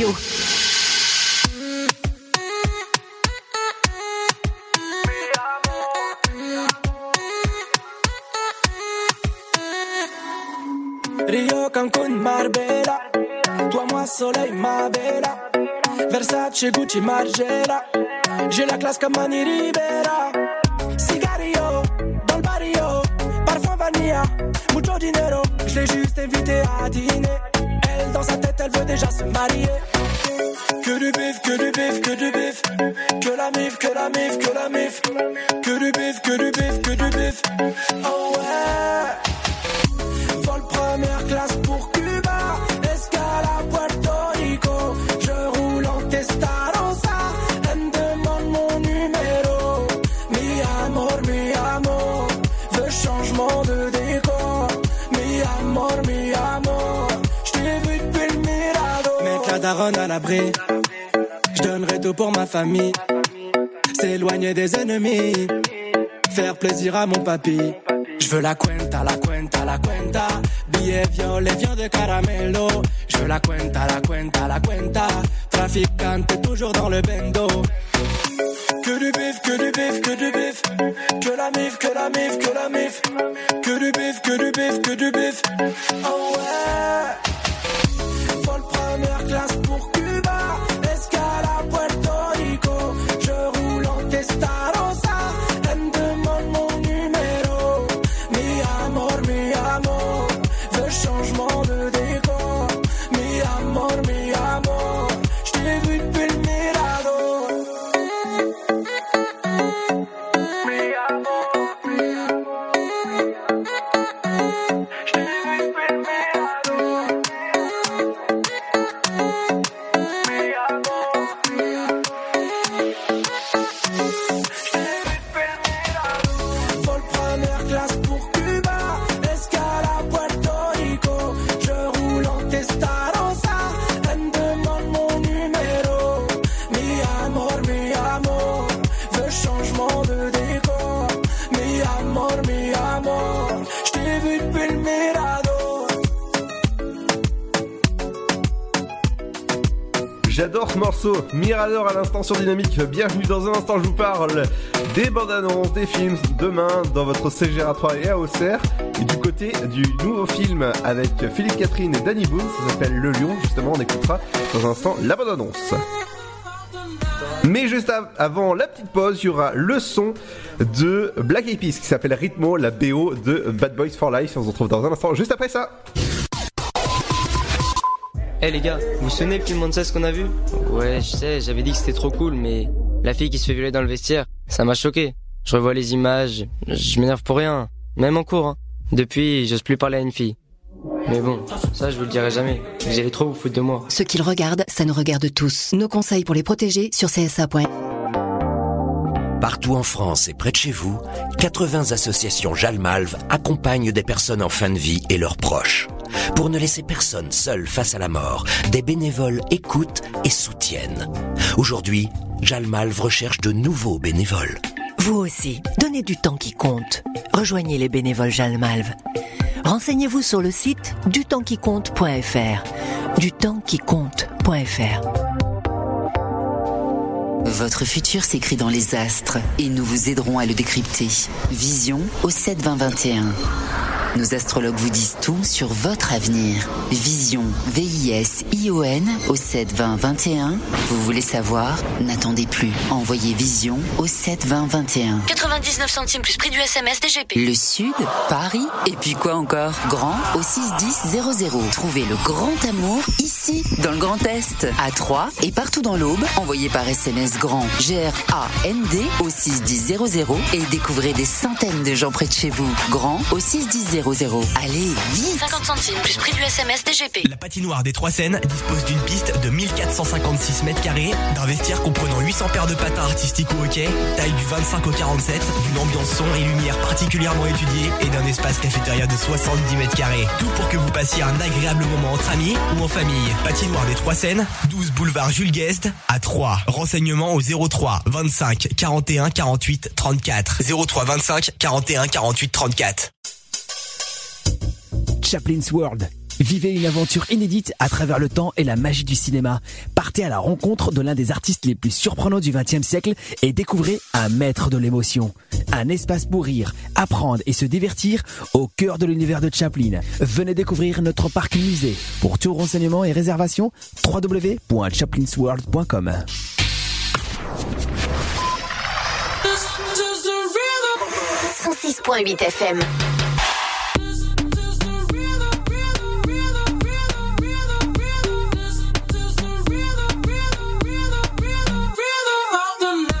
S23: Rio, Cancun, Marbella. Toi, moi, soleil, ma bella. Versace, Gucci, Margiela. J'ai la classe comme Mani Rivera. Cigario, dans barrio. Parfum vanilla, mucho dinero. Je l'ai juste invitée à dîner. Dans sa tête, elle veut déjà se marier. Que du bif, que du bif, que du bif. Que la mif, que la mif, que la mif. Que du bif, que du bif, que du bif. Oh ouais. Je donnerai tout pour ma famille. S'éloigner des ennemis. Faire plaisir à mon papy. Je veux la cuenta, la cuenta, la cuenta. Billets violets, viande de caramelo. Je veux la cuenta, la cuenta, la cuenta. Traficante, toujours dans le bendo. Que du bif, que du bif, que du bif. Que la mif, que la mif, que la mif. Que du bif, que du bif, que du bif. Oh ouais.
S6: Morceau, Mirador à l'instant sur Dynamique. Bienvenue dans un instant, je vous parle des bandes annonces, des films demain dans votre CGRA 3 et Auxerre. Et du côté du nouveau film avec Philippe Catherine et Danny Boone, ça s'appelle Le Lion. Justement, on écoutera dans un instant la bande annonce. Mais juste av- avant la petite pause, il y aura le son de Black Eyed Peas qui s'appelle Rhythmo, la BO de Bad Boys for Life. On se retrouve dans un instant, juste après ça.
S15: Eh les gars, vous vous souvenez le film Monsters qu'on a vu? Ouais, je sais, j'avais dit que c'était trop cool, mais la fille qui se fait violer dans le vestiaire, ça m'a choqué. Je revois les images, je m'énerve pour rien, même en cours. Hein. Depuis, j'ose plus parler à une fille. Mais bon, ça je vous le dirai jamais. Vous allez trop vous foutre de moi.
S29: Ce qu'ils regardent, ça nous regarde tous. Nos conseils pour les protéger sur CSA.
S14: Partout en France et près de chez vous, 80 associations Jalmalve accompagnent des personnes en fin de vie et leurs proches. Pour ne laisser personne seul face à la mort, des bénévoles écoutent et soutiennent. Aujourd'hui, Jalmalve recherche de nouveaux bénévoles.
S16: Vous aussi, donnez du temps qui compte. Rejoignez les bénévoles Jalmalve. Renseignez-vous sur le site dutempsquicompte.fr. Dutempsquicompte.fr.
S18: Votre futur s'écrit dans les astres et nous vous aiderons à le décrypter. Vision au 7 20 21. Nos astrologues vous disent tout sur votre avenir. Vision, V-I-S-I-O-N au 7 20 21. Vous voulez savoir? N'attendez plus. Envoyez Vision au 7 20 21.
S19: 99 centimes plus prix du SMS DGP.
S18: Le Sud, Paris, et puis quoi encore? Grand au 61000. Trouvez le grand amour ici, dans le Grand Est, à Troyes et partout dans l'Aube. Envoyez par SMS grand G-R-A-N-D au 61000 et découvrez des centaines de gens près de chez vous. Grand au 61000. Allez, vite
S19: 50 centimes plus prix du SMS DGP.
S20: La patinoire des Trois Seines dispose d'une piste de 1456 mètres carrés, d'un vestiaire comprenant 800 paires de patins artistiques ou hockey, taille du 25 au 47, d'une ambiance son et lumière particulièrement étudiée et d'un espace cafétéria de 70 mètres carrés. Tout pour que vous passiez un agréable moment entre amis ou en famille. Patinoire des Trois Seines, 12 boulevard Jules Guest à 3. Renseignements au 03 25 41 48 34. 03 25 41 48 34.
S21: Chaplin's World. Vivez une aventure inédite à travers le temps et la magie du cinéma. Partez à la rencontre de l'un des artistes les plus surprenants du XXe siècle et découvrez un maître de l'émotion. Un espace pour rire, apprendre et se divertir au cœur de l'univers de Chaplin. Venez découvrir notre parc musée. Pour tout renseignement et réservation, www.chaplinsworld.com.
S1: 106.8 FM.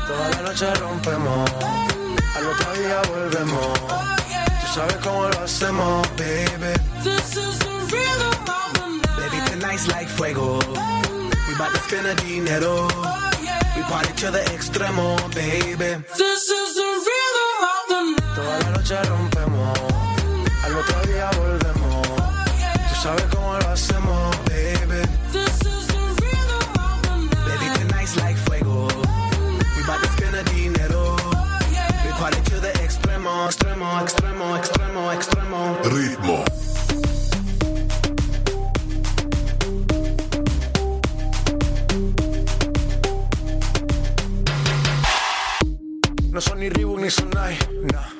S23: Toda la noche rompemos, al otro día volvemos. Tú sabes cómo lo hacemos, baby. Baby, tonight's like fuego. We bout to spend the dinero. We party to the extremo, baby. Toda la noche rompemos, al otro día volvemos. Tú sabes cómo lo hacemos, baby.
S30: Baby, tonight's like fuego. We bout to spend dinero. We party to the extremo, extremo, extremo, extremo, extremo. Ritmo.
S22: No son ni Reebok ni Sonai, no.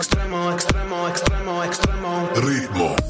S30: extremo, extremo, extremo, extremo.
S31: Ritmo.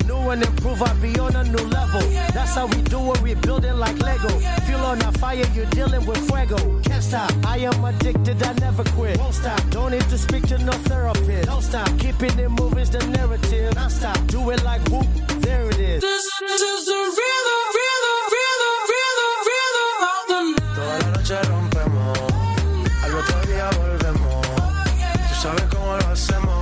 S32: New and improve, I'll be on a new level. That's how we do it, we building like Lego. Feel on a fire, you're dealing with fuego. Can't stop, I am addicted, I never quit. Won't stop, don't need to speak to no therapist. Don't stop, keeping it moving's the narrative. Non stop, do it like whoop, there it is. This is the rhythm, rhythm, rhythm, rhythm, rhythm of the
S30: Toda la noche rompemos, al otro día volvemos. Tú sabes cómo lo hacemos,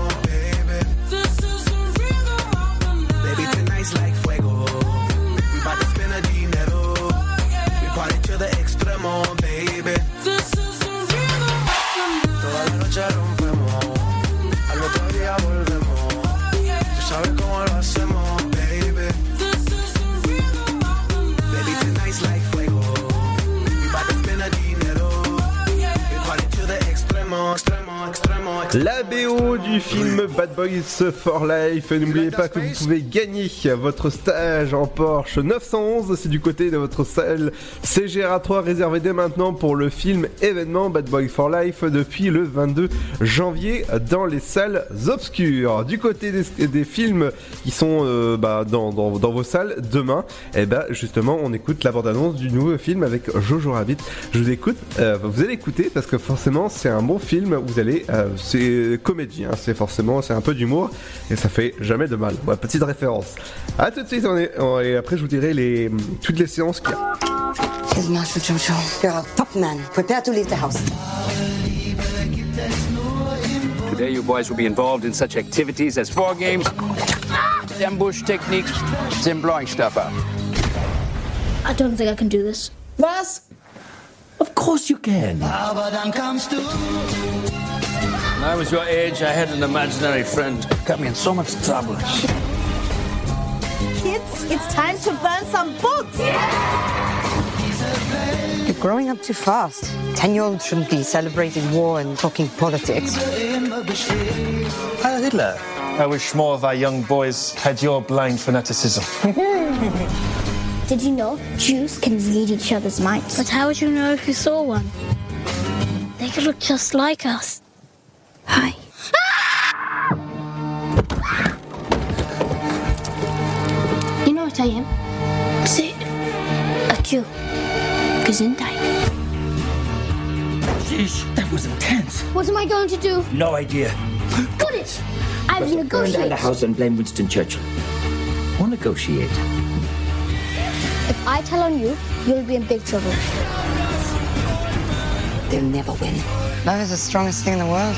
S30: La
S6: BO du film Bad Boys for Life. N'oubliez pas que vous pouvez gagner votre stage en Porsche 911. C'est du côté de votre salle CGRA 3 réservé dès maintenant pour le film événement Bad Boys for Life depuis le 22 janvier dans les salles obscures. Du côté des, des films qui sont euh, bah, dans, dans, dans vos salles demain, et bah justement on écoute la bande-annonce du nouveau film avec Jojo Rabbit. Je vous écoute, euh, vous allez écouter parce que forcément c'est un bon film. Vous allez, euh, c'est comédie, hein, c'est forcément c'est un peu d'humour et ça fait jamais de mal. Voilà, petite référence. À tout de suite, on est, on- et après je vous dirai les toutes les séances qu'il y a.
S33: Here's Master Jojo. You're a top man. Prepare to leave the house.
S34: Today, you boys will be involved in such activities as war games, ambush techniques, and blowing stuff up.
S9: I don't think I can do this.
S34: Was? Of course you can.
S9: When
S34: I was your age, I had an imaginary friend. Got me in so much trouble.
S9: Kids, it's time to burn some books.
S33: You're growing up too fast. Ten year olds shouldn't be celebrating war and talking politics.
S35: Heil Hitler. I wish more of our young boys had your blind fanaticism.
S9: Did you know Jews can read each other's minds? But how would you know if you saw one? They could look just like us. Hi. You know what I am? Say it. A Jew. Gesundheit.
S34: Jeez, that was intense.
S9: What am I going to do?
S34: No idea.
S9: Got it! I will
S34: Burn down the house and blame Winston Churchill. Or negotiate.
S9: If I tell on you, you'll be in big trouble.
S33: They'll never win. Love is the strongest thing in the world.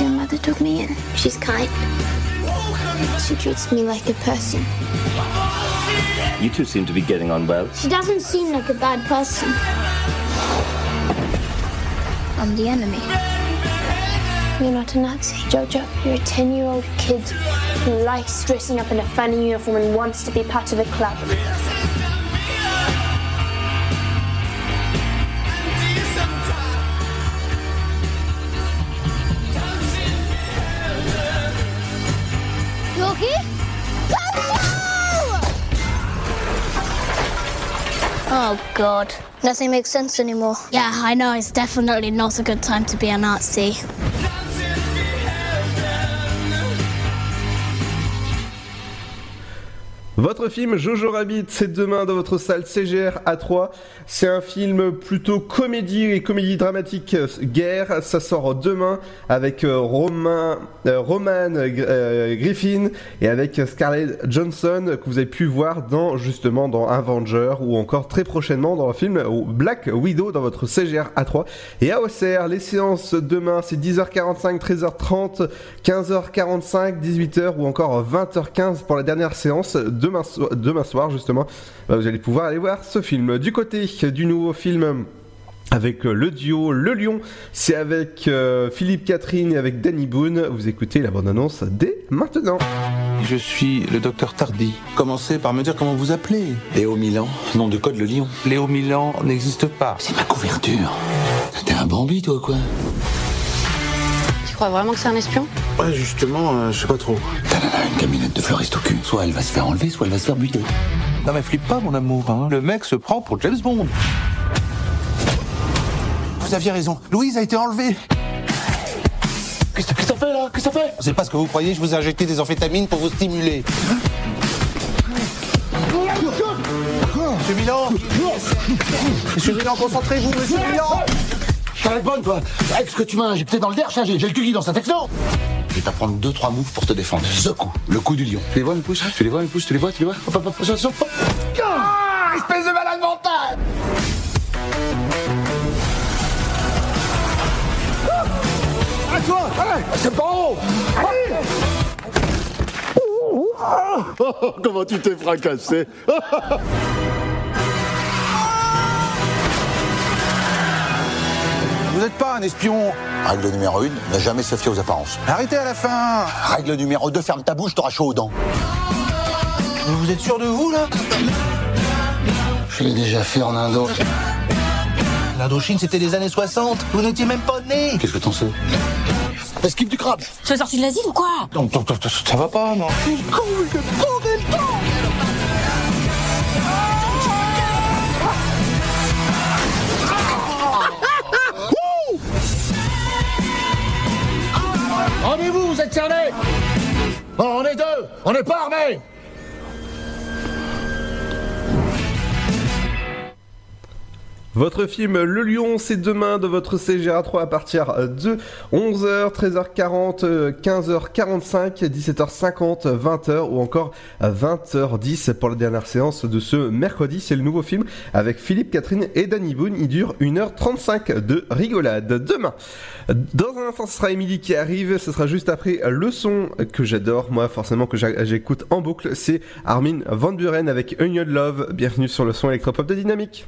S9: Your mother took me in. She's kind. She treats me like a person.
S34: You two seem to be getting on well.
S9: She doesn't seem like a bad person. I'm the enemy. You're not a Nazi, Jojo. You're a 10 year old kid who likes dressing up in a funny uniform and wants to be part of a club.
S36: Maggie? Oh god. Nothing makes sense anymore. Yeah, I know. It's definitely not a good time to be a Nazi.
S6: Votre film Jojo Rabbit, c'est demain dans votre salle CGR A3. C'est un film plutôt comédie et comédie dramatique euh, guerre. Ça sort demain avec euh, Romain, euh, Roman Griffin et avec Scarlett Johnson que vous avez pu voir dans justement dans Avenger ou encore très prochainement dans le film Black Widow dans votre CGR A3. Et à Auxerre, les séances demain c'est 10h45, 13h30, 15h45, 18h ou encore 20h15 pour la dernière séance demain, so- demain soir justement. Bah, vous allez pouvoir aller voir ce film. Du côté du nouveau film avec euh, le duo Le Lion, c'est avec euh, Philippe Catherine et avec Danny Boone. Vous écoutez la bande-annonce dès maintenant.
S37: Je suis le docteur Tardy. Commencez par me dire comment vous appelez. Léo Milan, nom de code le lion. Léo Milan n'existe pas. C'est ma couverture. T'es un Bambi, toi, quoi
S19: Tu crois vraiment que c'est un espion?
S37: Ouais, justement, euh, je sais pas trop. une camionnette de fleuriste au cul. Soit elle va se faire enlever, soit elle va se faire buter. Non mais flippe pas, mon amour. hein. Le mec se prend pour James Bond. Vous aviez raison. Louise a été enlevée. Qu'est-ce que ça fait là? Qu'est-ce que ça fait C'est pas ce que vous croyez, je vous ai injecté des amphétamines pour vous stimuler. Monsieur Milan Monsieur Milan, concentrez-vous, monsieur Milan
S38: va être bonne, toi. Avec ce que tu m'as injecté dans le derche, là, j'ai le cul qui dans sa texto.
S37: Je vais t'apprendre deux, trois moves pour te défendre. Ce coup, le coup du lion. Tu les vois, mes pouces? Tu les vois, mes pouces? Tu les vois, tu les vois? Hop, hop, hop.
S38: Ah, espèce de malade mental À toi Allez C'est pas haut Allez
S39: Oh, comment tu t'es fracassé
S37: Vous n'êtes pas un espion.
S38: Règle numéro 1, ne jamais se fier aux apparences.
S37: Arrêtez à la fin.
S38: Règle numéro 2, ferme ta bouche, t'auras chaud aux dents.
S37: Vous êtes sûr de vous, là?
S38: Je l'ai déjà fait en Indo.
S37: L'Indochine, c'était les années 60. Vous n'étiez même pas né.
S38: Qu'est-ce que t'en sais? Esquive du crabe
S19: Tu es sorti de l'asile ou quoi?
S37: Non, non, non, ça va pas, non
S38: Rendez-vous, vous êtes cernés Bon, on est deux, on n'est pas armés
S6: Votre film Le Lion, c'est demain de votre CGA 3 à partir de 11h, 13h40, 15h45, 17h50, 20h ou encore 20h10 pour la dernière séance de ce mercredi. C'est le nouveau film avec Philippe Catherine et Danny Boone. Il dure 1h35 de rigolade. Demain, dans un instant, ce sera Emily qui arrive. Ce sera juste après le son que j'adore, moi forcément que j'écoute en boucle. C'est Armin Van Buren avec Onion Love. Bienvenue sur le son électropop de Dynamique.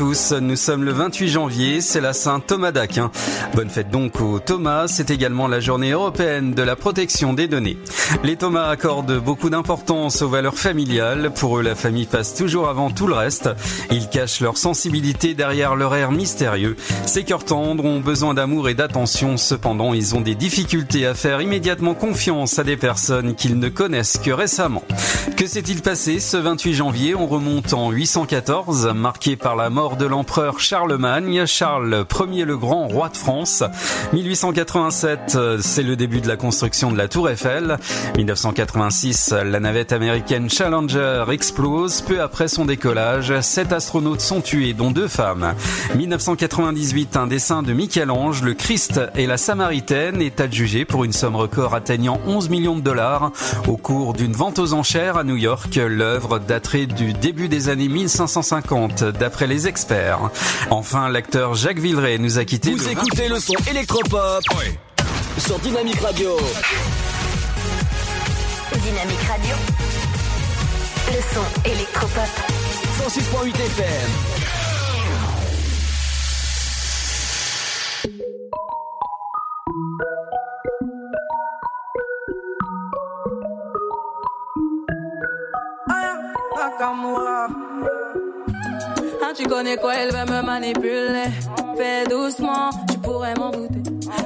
S40: Nous sommes le 28 janvier, c'est la Saint Thomas d'Aquin. Bonne fête donc aux Thomas, c'est également la journée européenne de la protection des données. Les Thomas accordent beaucoup d'importance aux valeurs familiales, pour eux la famille passe toujours avant tout le reste. Ils cachent leur sensibilité derrière leur air mystérieux. Ces cœurs tendres ont besoin d'amour et d'attention, cependant ils ont des difficultés à faire immédiatement confiance à des personnes qu'ils ne connaissent que récemment. Que s'est-il passé ce 28 janvier? On remonte en 814, marqué par la mort de l'empereur Charlemagne, Charles Ier le Grand, roi de France. 1887, c'est le début de la construction de la Tour Eiffel. 1986, la navette américaine Challenger explose. Peu après son décollage, sept astronautes sont tués, dont deux femmes. 1998, un dessin de Michel-Ange, le Christ et la Samaritaine, est adjugé pour une somme record atteignant 11 millions de dollars au cours d'une vente aux enchères à New York. L'œuvre daterait du début des années 1550, d'après les experts. Enfin, l'acteur Jacques Villeray nous a quitté.
S4: Vous écoutez le son électropop sur Dynamique Radio.
S1: Dynamique Radio. Le son électropop.
S4: 106.8 FM.
S41: Nakamura. Tu connais quoi, elle veut me manipuler. Fais doucement, tu pourrais m'en douter.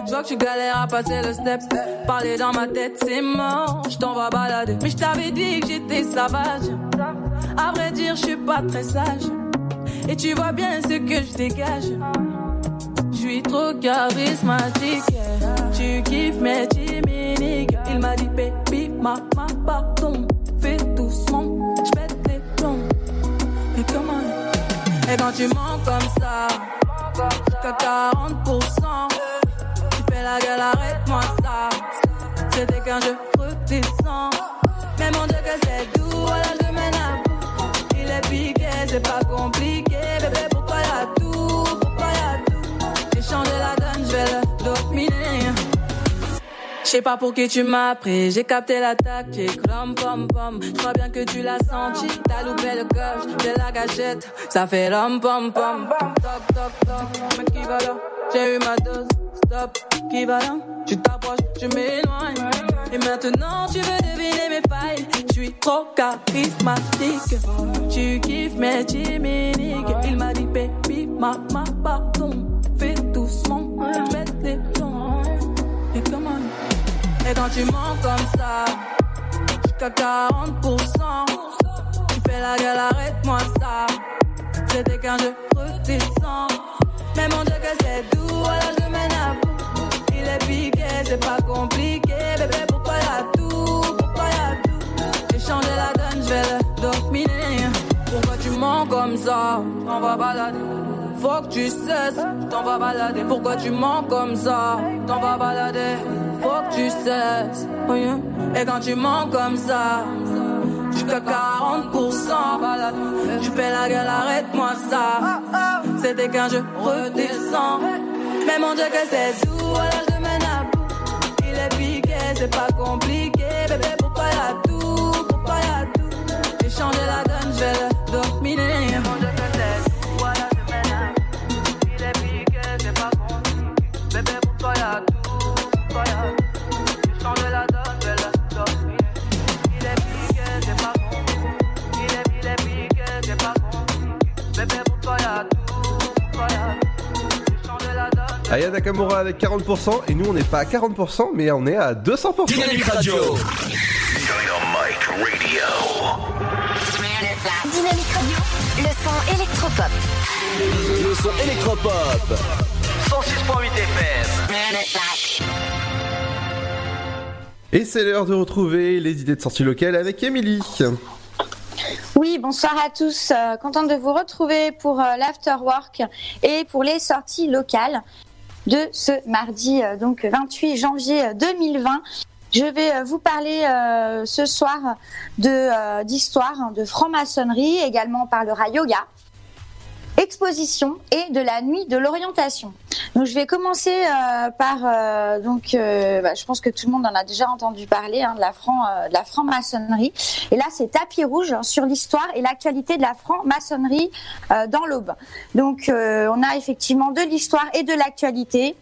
S41: Je vois que tu galères à passer le step. Parler dans ma tête, c'est mort. Je t'en vais balader. Mais je t'avais dit que j'étais sauvage. À vrai dire, je suis pas très sage. Et tu vois bien ce que je dégage. Je suis trop charismatique. Tu kiffes mes chimiques. Il m'a dit, baby, ma, ma, pardon. Et quand tu mens comme ça, t'as 40%. Tu fais la gueule, arrête-moi ça. C'était qu'un jeu redescends. Mais mon Dieu que c'est doux, voilà je mène à bout. Il est piqué, c'est pas compliqué. Bébé, pourquoi y'a tout, pourquoi y'a tout? J'ai changé la donne, je vais le sais pas pour qui tu m'as pris, j'ai capté la tactique, rom pom pom. Je crois bien que tu l'as senti, t'as loupé le coche, j'ai la gâchette, ça fait rom pom pom. Toc toc toc, mais qui va là? J'ai eu ma dose, stop, qui va là? Tu t'approches, tu m'éloignes. Et maintenant tu veux deviner mes failles, je suis trop charismatique. Tu kiffes mes chimiques, il m'a dit baby, mama, pardon. Tu mens comme ça, jusqu'à 40%, tu fais la gueule, arrête-moi ça. C'était qu'un jeu redescends. Mais mon Dieu que c'est doux, alors je mène à bout. Il est piqué, c'est pas compliqué. Bébé, pourquoi y'a tout, pourquoi y'a tout? J'ai changé la donne, je vais le dominer. Pourquoi tu mens comme ça? On va balader. Faut que tu cesses, t'en vas balader. Pourquoi tu mens comme ça? T'en vas balader. Faut que tu cesses. oh. Et quand tu mens comme ça, jusqu'à 40%, balade. Tu fais la gueule, arrête-moi ça. C'était qu'un jeu, redescends. Mais mon Dieu que c'est doux, alors je mène à. Il est piqué, c'est pas compliqué. Bébé, pourquoi y'a tout, pourquoi y'a tout? J'ai changé la donne, je le La donne, je. Il est piqué, pas. Il est, il est piqué, pas. Bébé.
S6: Aya Nakamura avec 40% et nous on n'est pas à 40% mais on est à 200%.
S4: Dynamique Radio.
S5: Dynamite Radio.
S1: Dynamique Radio. Le son électropop.
S4: Le son électropop. 106.8 FM.
S6: Et c'est l'heure de retrouver les idées de sortie locale avec Émilie.
S42: Oui, bonsoir à tous. Euh, contente de vous retrouver pour euh, l'afterwork et pour les sorties locales de ce mardi, euh, donc 28 janvier euh, 2020. Je vais euh, vous parler euh, ce soir de euh, d'histoire, hein, de franc-maçonnerie. Également, on parlera yoga. Exposition et de la nuit de l'orientation. Donc je vais commencer euh, par euh, donc euh, bah, je pense que tout le monde en a déjà entendu parler hein, de la franc de la franc-maçonnerie et là c'est tapis rouge sur l'histoire et l'actualité de la franc-maçonnerie dans l'aube. Donc on a effectivement de l'histoire et de l'actualité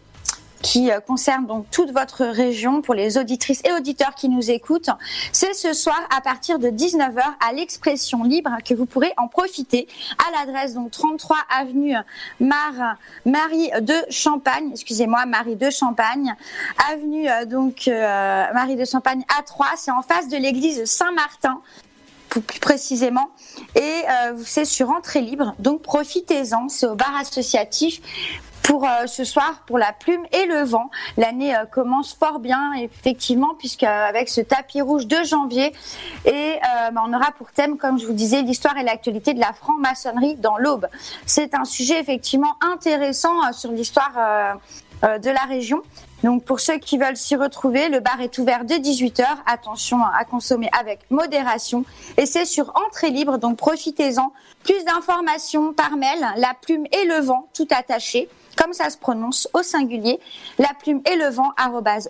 S42: qui euh, concerne donc toute votre région pour les auditrices et auditeurs qui nous écoutent. C'est ce soir à partir de 19h à l'expression libre que vous pourrez en profiter à l'adresse donc 33 avenue Mar Marie de Champagne, excusez-moi, Marie de Champagne, avenue euh, donc euh, Marie de Champagne à 3, c'est en face de l'église Saint-Martin plus précisément. Et c'est sur entrée libre, donc profitez-en. C'est au bar associatif pour euh, ce soir pour la plume et le vent. L'année euh, commence fort bien effectivement puisque euh, avec ce tapis rouge de janvier et bah, on aura pour thème comme je vous disais l'histoire et l'actualité de la franc-maçonnerie dans l'aube. C'est un sujet effectivement intéressant sur l'histoire de la région. Donc pour ceux qui veulent s'y retrouver, le bar est ouvert dès 18h. Attention à consommer avec modération. Et c'est sur entrée libre, donc profitez-en. Plus d'informations par mail, la plume et le vent, tout attaché comme ça se prononce au singulier, la plume et le vent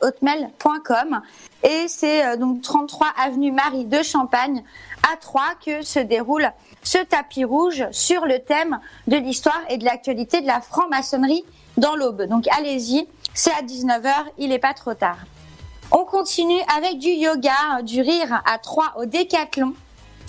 S42: hotmail.com et c'est euh, donc 33 avenue Marie de Champagne à Troyes que se déroule ce tapis rouge sur le thème de l'histoire et de l'actualité de la franc-maçonnerie dans l'aube. Donc allez-y, c'est à 19h, il n'est pas trop tard. On continue avec du yoga, du rire à Troyes au décathlon.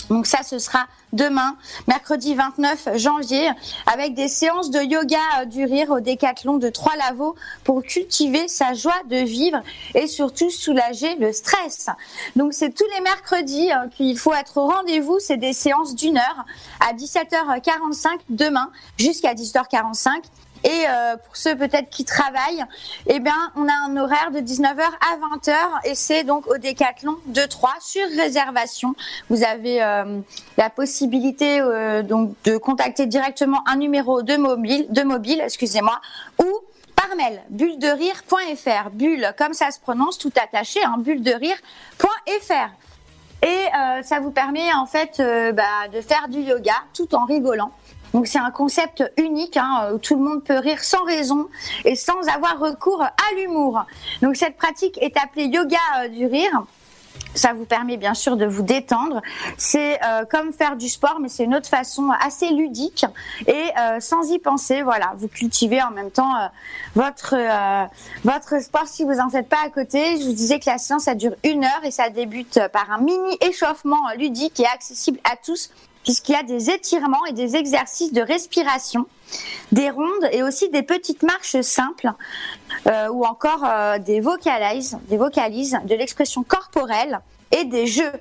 S42: Donc ça, ce sera demain, mercredi 29 janvier, avec des séances de yoga euh, du rire au décathlon de Trois Lavaux pour cultiver sa joie de vivre et surtout soulager le stress. Donc c'est tous les mercredis hein, qu'il faut être au rendez-vous. C'est des séances d'une heure à 17h45 demain jusqu'à 18h45. Et euh, pour ceux peut-être qui travaillent, eh bien, on a un horaire de 19h à 20h et c'est donc au Décathlon de 3 sur réservation. Vous avez euh, la possibilité euh, donc de contacter directement un numéro de mobile, de mobile, excusez-moi, ou par mail, bulle-de-rire.fr, bulle comme ça se prononce, tout attaché, hein, bulle-de-rire.fr. Et ça vous permet en fait bah, de faire du yoga tout en rigolant. Donc c'est un concept unique hein, où tout le monde peut rire sans raison et sans avoir recours à l'humour. Donc cette pratique est appelée yoga euh, du rire. Ça vous permet bien sûr de vous détendre. C'est euh, comme faire du sport, mais c'est une autre façon assez ludique et euh, sans y penser. Voilà, vous cultivez en même temps votre votre sport si vous en faites pas à côté. Je vous disais que la séance ça dure une heure et ça débute par un mini échauffement ludique et accessible à tous puisqu'il y a des étirements et des exercices de respiration, des rondes et aussi des petites marches simples, euh, ou encore euh, des vocalises, des vocalises, de l'expression corporelle et des jeux.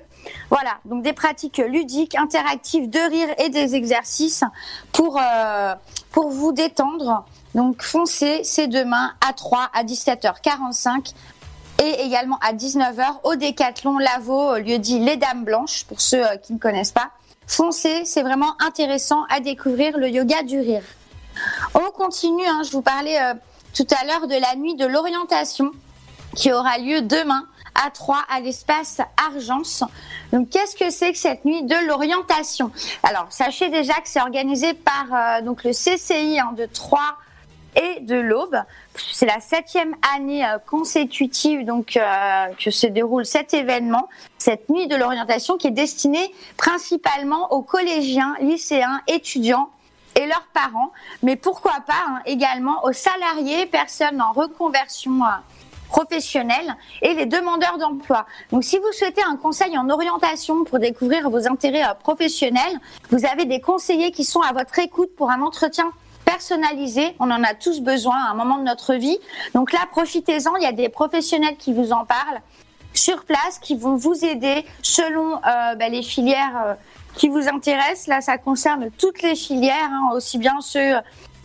S42: Voilà, donc des pratiques ludiques, interactives, de rire et des exercices pour euh, pour vous détendre. Donc foncez, c'est demain à 3 à 17h45 et également à 19h au Décathlon Lavaux, lieu dit Les Dames Blanches pour ceux qui ne connaissent pas. Foncez, c'est vraiment intéressant à découvrir le yoga du rire. On continue, hein, je vous parlais euh, tout à l'heure de la nuit de l'orientation qui aura lieu demain à 3 à l'espace Argence. Donc qu'est-ce que c'est que cette nuit de l'orientation? Alors sachez déjà que c'est organisé par euh, donc le CCI hein, de Troyes et de l'Aube. C'est la septième année euh, consécutive donc euh, que se déroule cet événement, cette nuit de l'orientation qui est destinée principalement aux collégiens, lycéens, étudiants et leurs parents, mais pourquoi pas hein, également aux salariés, personnes en reconversion euh, professionnelle et les demandeurs d'emploi. Donc si vous souhaitez un conseil en orientation pour découvrir vos intérêts professionnels, vous avez des conseillers qui sont à votre écoute pour un entretien personnalisé. On en a tous besoin à un moment de notre vie. Donc là, profitez-en. Il y a des professionnels qui vous en parlent sur place, qui vont vous aider selon euh, bah, les filières euh, qui vous intéressent. Là, ça concerne toutes les filières, hein, aussi bien ceux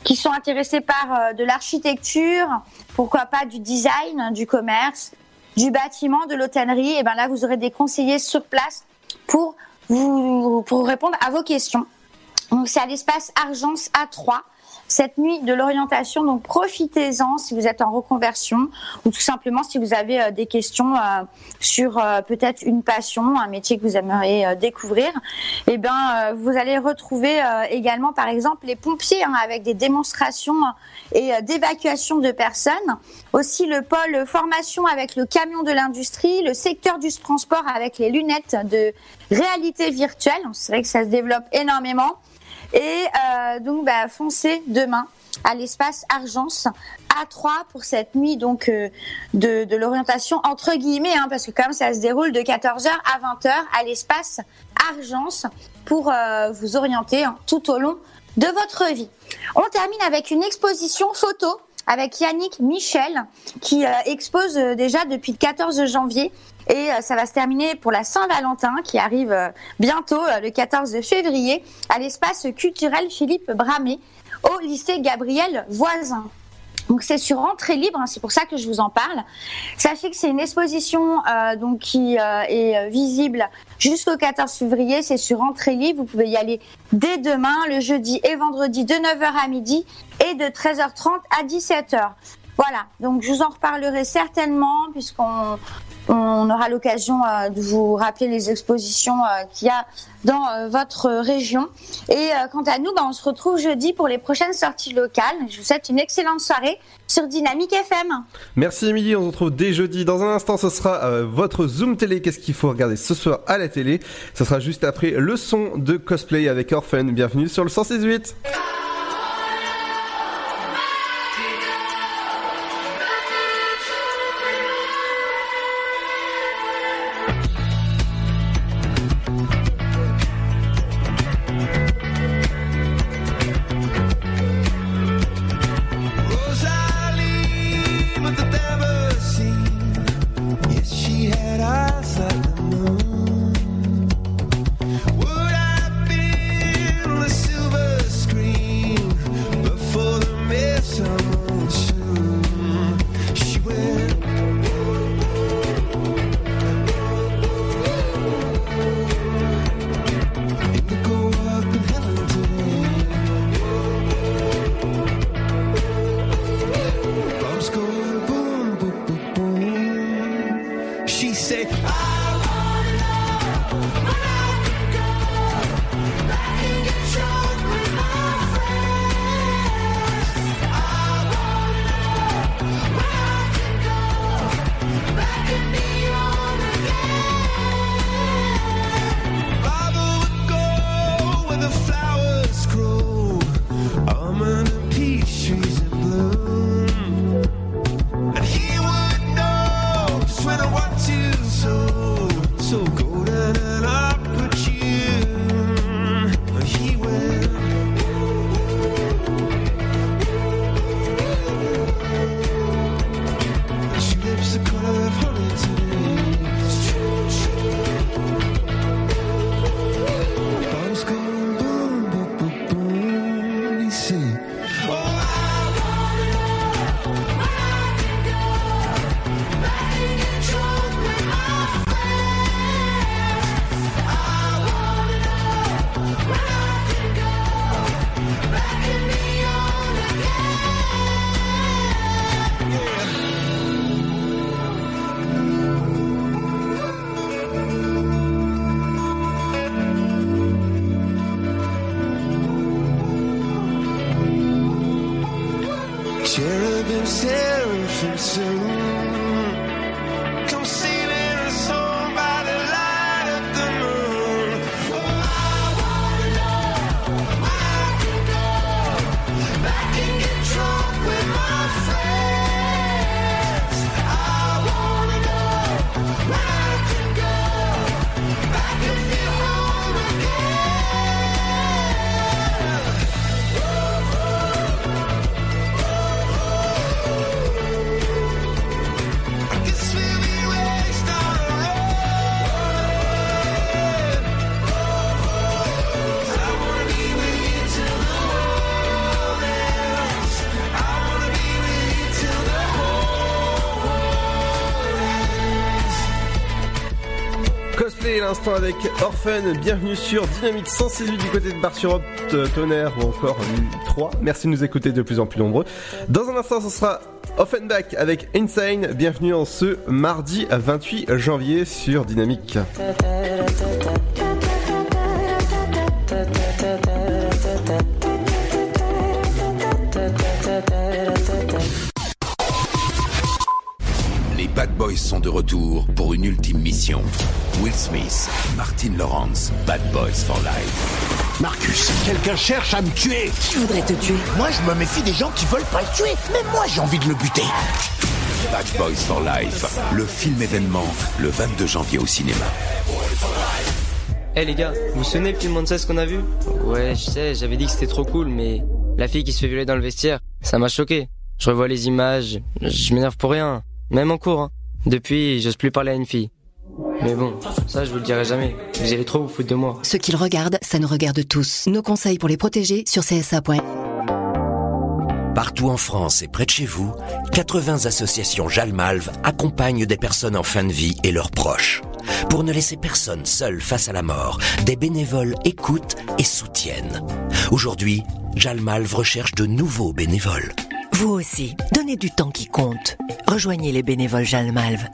S42: qui sont intéressés par euh, de l'architecture, pourquoi pas du design, du commerce, du bâtiment, de l'hôtellerie. Et ben là, vous aurez des conseillers sur place pour vous pour répondre à vos questions. Donc c'est à l'espace Argence A3 cette nuit de l'orientation. Donc profitez-en si vous êtes en reconversion ou tout simplement si vous avez euh, des questions euh, sur euh, peut-être une passion, un métier que vous aimeriez découvrir. Eh bien, vous allez retrouver également, par exemple, les pompiers hein, avec des démonstrations et d'évacuation de personnes. Aussi le pôle formation avec le camion de l'industrie, le secteur du transport avec les lunettes de réalité virtuelle. C'est vrai que ça se développe énormément. Et euh, donc, bah, foncez demain à l'espace Argence à 3 pour cette nuit donc euh, de, l'orientation entre guillemets hein, parce que quand même ça se déroule de 14h à 20h à l'espace Argence pour euh, vous orienter hein, tout au long de votre vie. On termine avec une exposition photo avec Yannick Michel qui expose déjà depuis le 14 janvier et euh, ça va se terminer pour la Saint-Valentin qui arrive euh, bientôt, euh, le 14 février, à l'espace culturel Philippe Bramé au lycée Gabriel Voisin. Donc c'est sur entrée libre, hein, c'est pour ça que je vous en parle. Sachez que c'est une exposition qui est visible jusqu'au 14 février. C'est sur entrée libre. Vous pouvez y aller dès demain, le jeudi et vendredi de 9h à midi et de 13h30 à 17h. Voilà, donc je vous en reparlerai certainement puisqu'on on aura l'occasion euh, de vous rappeler les expositions euh, qu'il y a dans euh, votre région. Et quant à nous, ben, on se retrouve jeudi pour les prochaines sorties locales. Je vous souhaite une excellente soirée sur Dynamique FM.
S22: Merci Émilie, on se retrouve dès jeudi. Dans un instant, ce sera votre Zoom télé. Qu'est-ce qu'il faut regarder ce soir à la télé? Ce sera juste après le son de cosplay avec Orphan. Bienvenue sur le 168.
S6: themselves and soon. L'instant avec Orphan. Bienvenue sur Dynamique 168 du côté de Bar sur Tonnerre ou encore 3. Merci de nous écouter de plus en plus nombreux. Dans un instant, ce sera Offenbach avec Insane. Bienvenue en ce mardi 28 janvier sur Dynamique.
S7: Bad Boys sont de retour pour une ultime mission. Will Smith, Martin Lawrence, Bad Boys for Life.
S13: Marcus, quelqu'un cherche à me tuer.
S43: Qui voudrait te tuer?
S13: Moi, je me méfie des gens qui veulent pas le tuer. Mais moi, j'ai envie de le buter.
S7: Bad Boys for Life, le film événement, le 22 janvier au cinéma.
S15: Eh les gars, vous vous souvenez le film ce qu'on a vu? Ouais, je sais, j'avais dit que c'était trop cool, mais la fille qui se fait violer dans le vestiaire, ça m'a choqué. Je revois les images, je m'énerve pour rien, même en cours. Hein. Depuis, j'ose plus parler à une fille. Mais bon, ça je vous le dirai jamais. Vous allez trop vous foutre de moi.
S16: Ce qu'ils regardent, ça nous regarde tous. Nos conseils pour les protéger sur CSA.
S14: Partout en France et près de chez vous, 80 associations Jalmalve accompagnent des personnes en fin de vie et leurs proches. Pour ne laisser personne seul face à la mort, des bénévoles écoutent et soutiennent. Aujourd'hui, Jalmalve recherche de nouveaux bénévoles.
S16: Vous aussi, donnez du temps qui compte. Rejoignez les bénévoles Jalmalve.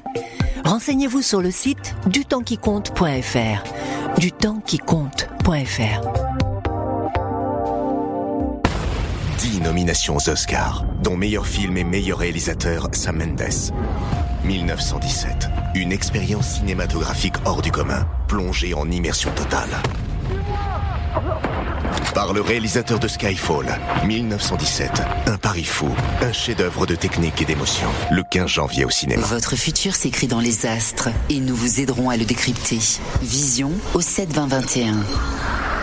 S16: Renseignez-vous sur le site dutempsquicompte.fr. Dutempsquicompte.fr.
S17: 10 nominations aux Oscars, dont meilleur film et meilleur réalisateur Sam Mendes. 1917, une expérience cinématographique hors du commun, plongée en immersion totale. Par le réalisateur de Skyfall, 1917, un pari fou, un chef-d'œuvre de technique et d'émotion, le 15 janvier au cinéma.
S18: Votre futur s'écrit dans les astres et nous vous aiderons à le décrypter. Vision au 7 20 21.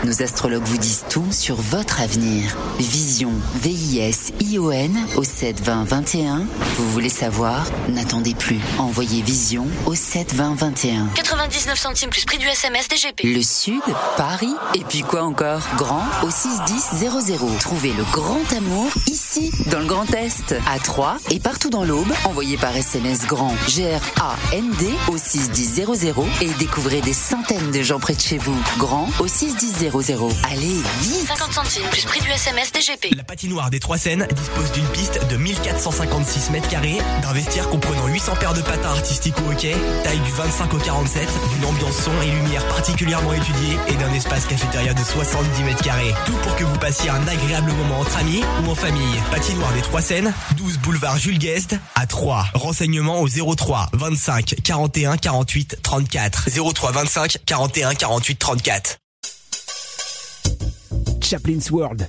S18: Nos astrologues vous disent tout sur votre avenir. Vision, V-I-S-I-O-N au 7 20 21. Vous voulez savoir? N'attendez plus. Envoyez Vision au 7 20 21.
S43: 99 centimes plus prix du SMS DGP.
S18: Le Sud, Paris, et puis quoi encore? Grand au 61000. Trouvez le grand amour ici, dans le Grand Est, à Troyes et partout dans l'Aube. Envoyez par SMS grand G-R-A-N-D au 61000 et découvrez des centaines de gens près de chez vous. Grand au 61000. Allez, vite
S43: 50 centimes plus prix du SMS DGP.
S20: La patinoire des Trois Seines dispose d'une piste de 1456 mètres carrés, d'un vestiaire comprenant 800 paires de patins artistiques au hockey, taille du 25 au 47, d'une ambiance son et lumière particulièrement étudiée et d'un espace cafétéria de 70 mètres carrés. Tout pour que vous passiez un agréable moment entre amis ou en famille. Patinoire des Trois Seines, 12 boulevard Jules Guest à 3. Renseignements au 03 25 41 48 34. 03 25 41 48 34.
S21: Chaplin's World.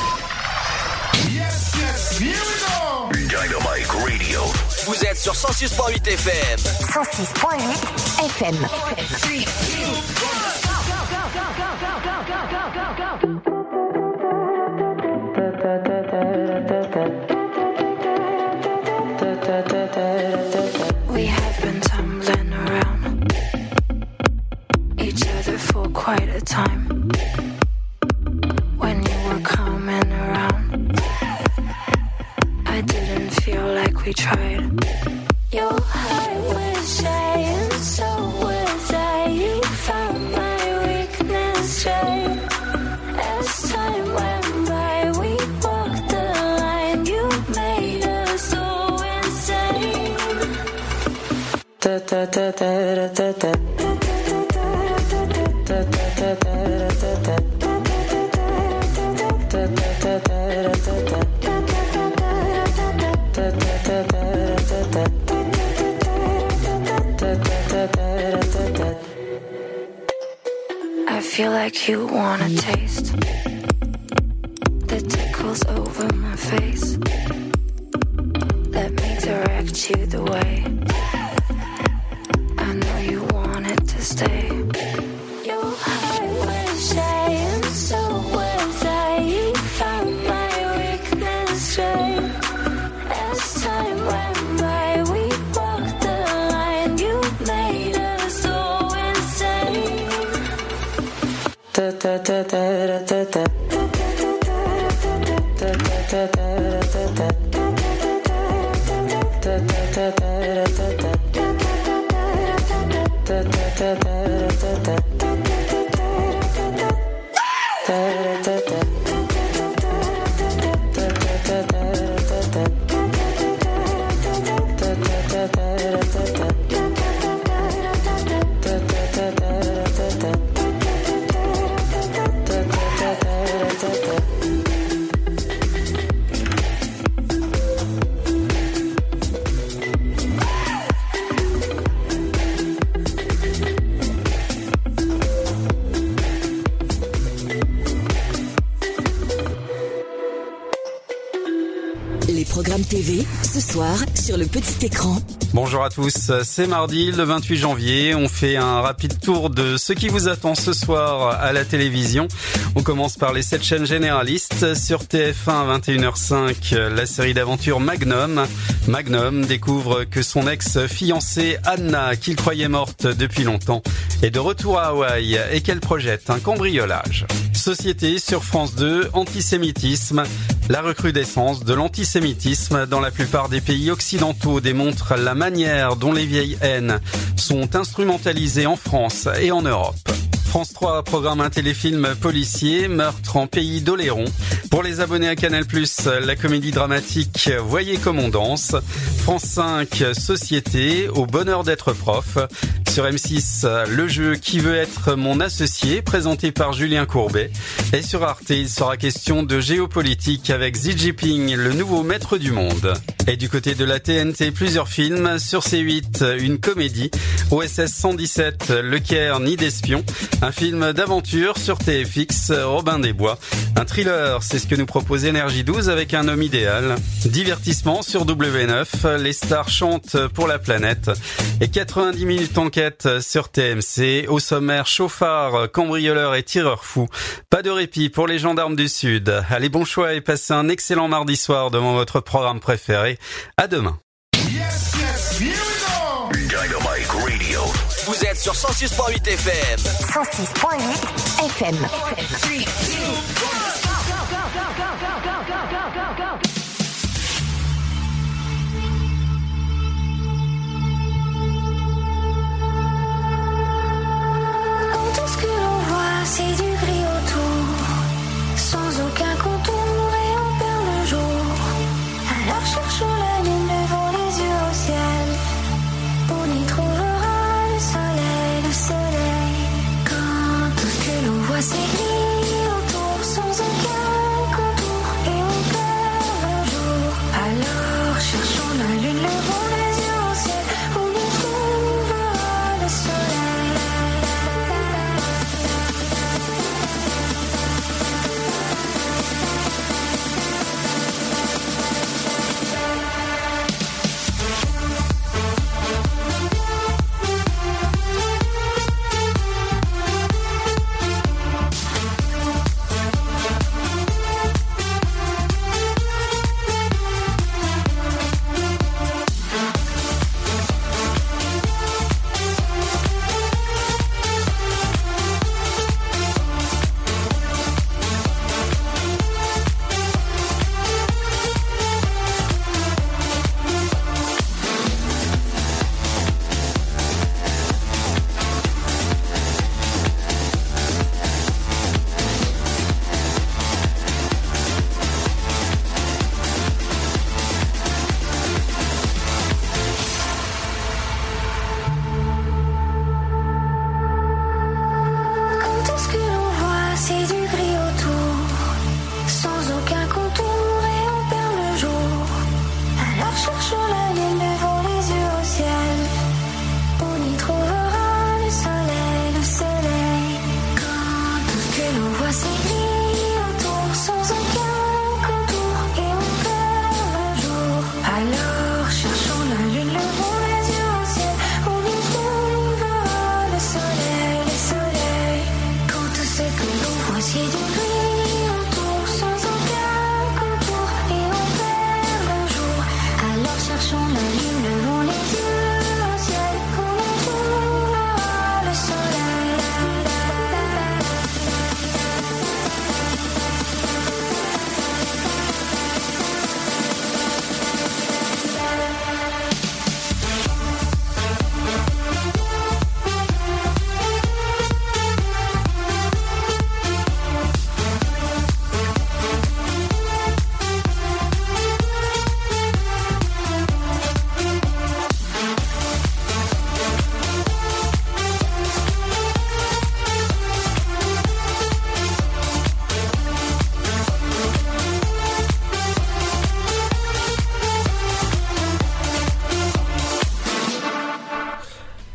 S4: Vous êtes sur 106.8 FM.
S1: 106.8 FM.
S9: We have been tumbling around each other for quite a time. Feel we tried. Your heart was shy, so was I. You found my weakness right. As time went by, we walked the line. You made us so insane. Da da da da da da da. I feel like you wanna taste
S40: Bonjour à tous, c'est mardi le 28 janvier. On fait un rapide tour de ce qui vous attend ce soir à la télévision. On commence par les 7 chaînes généralistes. Sur TF1 à 21h05, la série d'aventure Magnum. Magnum découvre que son ex-fiancée Anna, qu'il croyait morte depuis longtemps, est de retour à Hawaï et qu'elle projette un cambriolage. Société sur France 2, antisémitisme. La recrudescence de l'antisémitisme dans la plupart des pays occidentaux démontre la manière dont les vieilles haines sont instrumentalisées en France et en Europe. France 3 programme un téléfilm policier, Meurtre en pays d'Oléron. Pour les abonnés à Canal+, la comédie dramatique Voyez comme on danse. France 5, Société, au bonheur d'être prof. Sur M6, le jeu Qui veut être mon associé, présenté par Julien Courbet. Et sur Arte, il sera question de géopolitique avec Xi Jinping, le nouveau maître du monde. Et du côté de la TNT, plusieurs films. Sur C8, une comédie. OSS 117, Le Caire, Nid d'espion. Un film d'aventure sur TFX, Robin des Bois. Un thriller, c'est ce que nous propose Énergie 12 avec un homme idéal. Divertissement sur W9, les stars chantent pour la planète. Et 90 minutes sur TMC. Au sommaire, chauffards, cambrioleurs et tireurs fous. Pas de répit pour les gendarmes du Sud. Allez, bon choix et passez un excellent mardi soir devant votre programme préféré. À demain.
S4: Dynamic Radio. Vous êtes sur 106.8 FM.
S1: 106.8 FM.
S9: 3, 2, 1. C'est du gris autour, sans aucun contour et on perd le jour. Alors cherchons la lune devant les yeux au ciel. On y trouvera le soleil, le soleil. Quand tout ce que l'on voit, c'est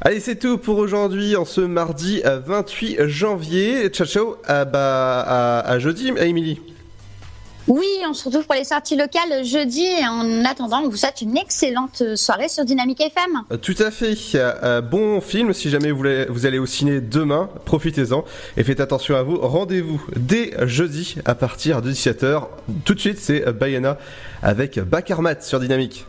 S6: Allez, c'est tout pour aujourd'hui, en ce mardi euh, 28 janvier. Ciao, ciao, à, bah, à, à jeudi, à Émilie.
S42: Oui, on se retrouve pour les sorties locales jeudi. En attendant, on vous souhaite une excellente soirée sur Dynamique FM.
S6: Euh, Tout à fait. Euh, bon film, si jamais vous, voulez- vous allez au ciné demain, profitez-en et faites attention à vous. Rendez-vous dès jeudi à partir de 17h. Tout de suite, c'est Bayana avec Bakarmat sur Dynamique.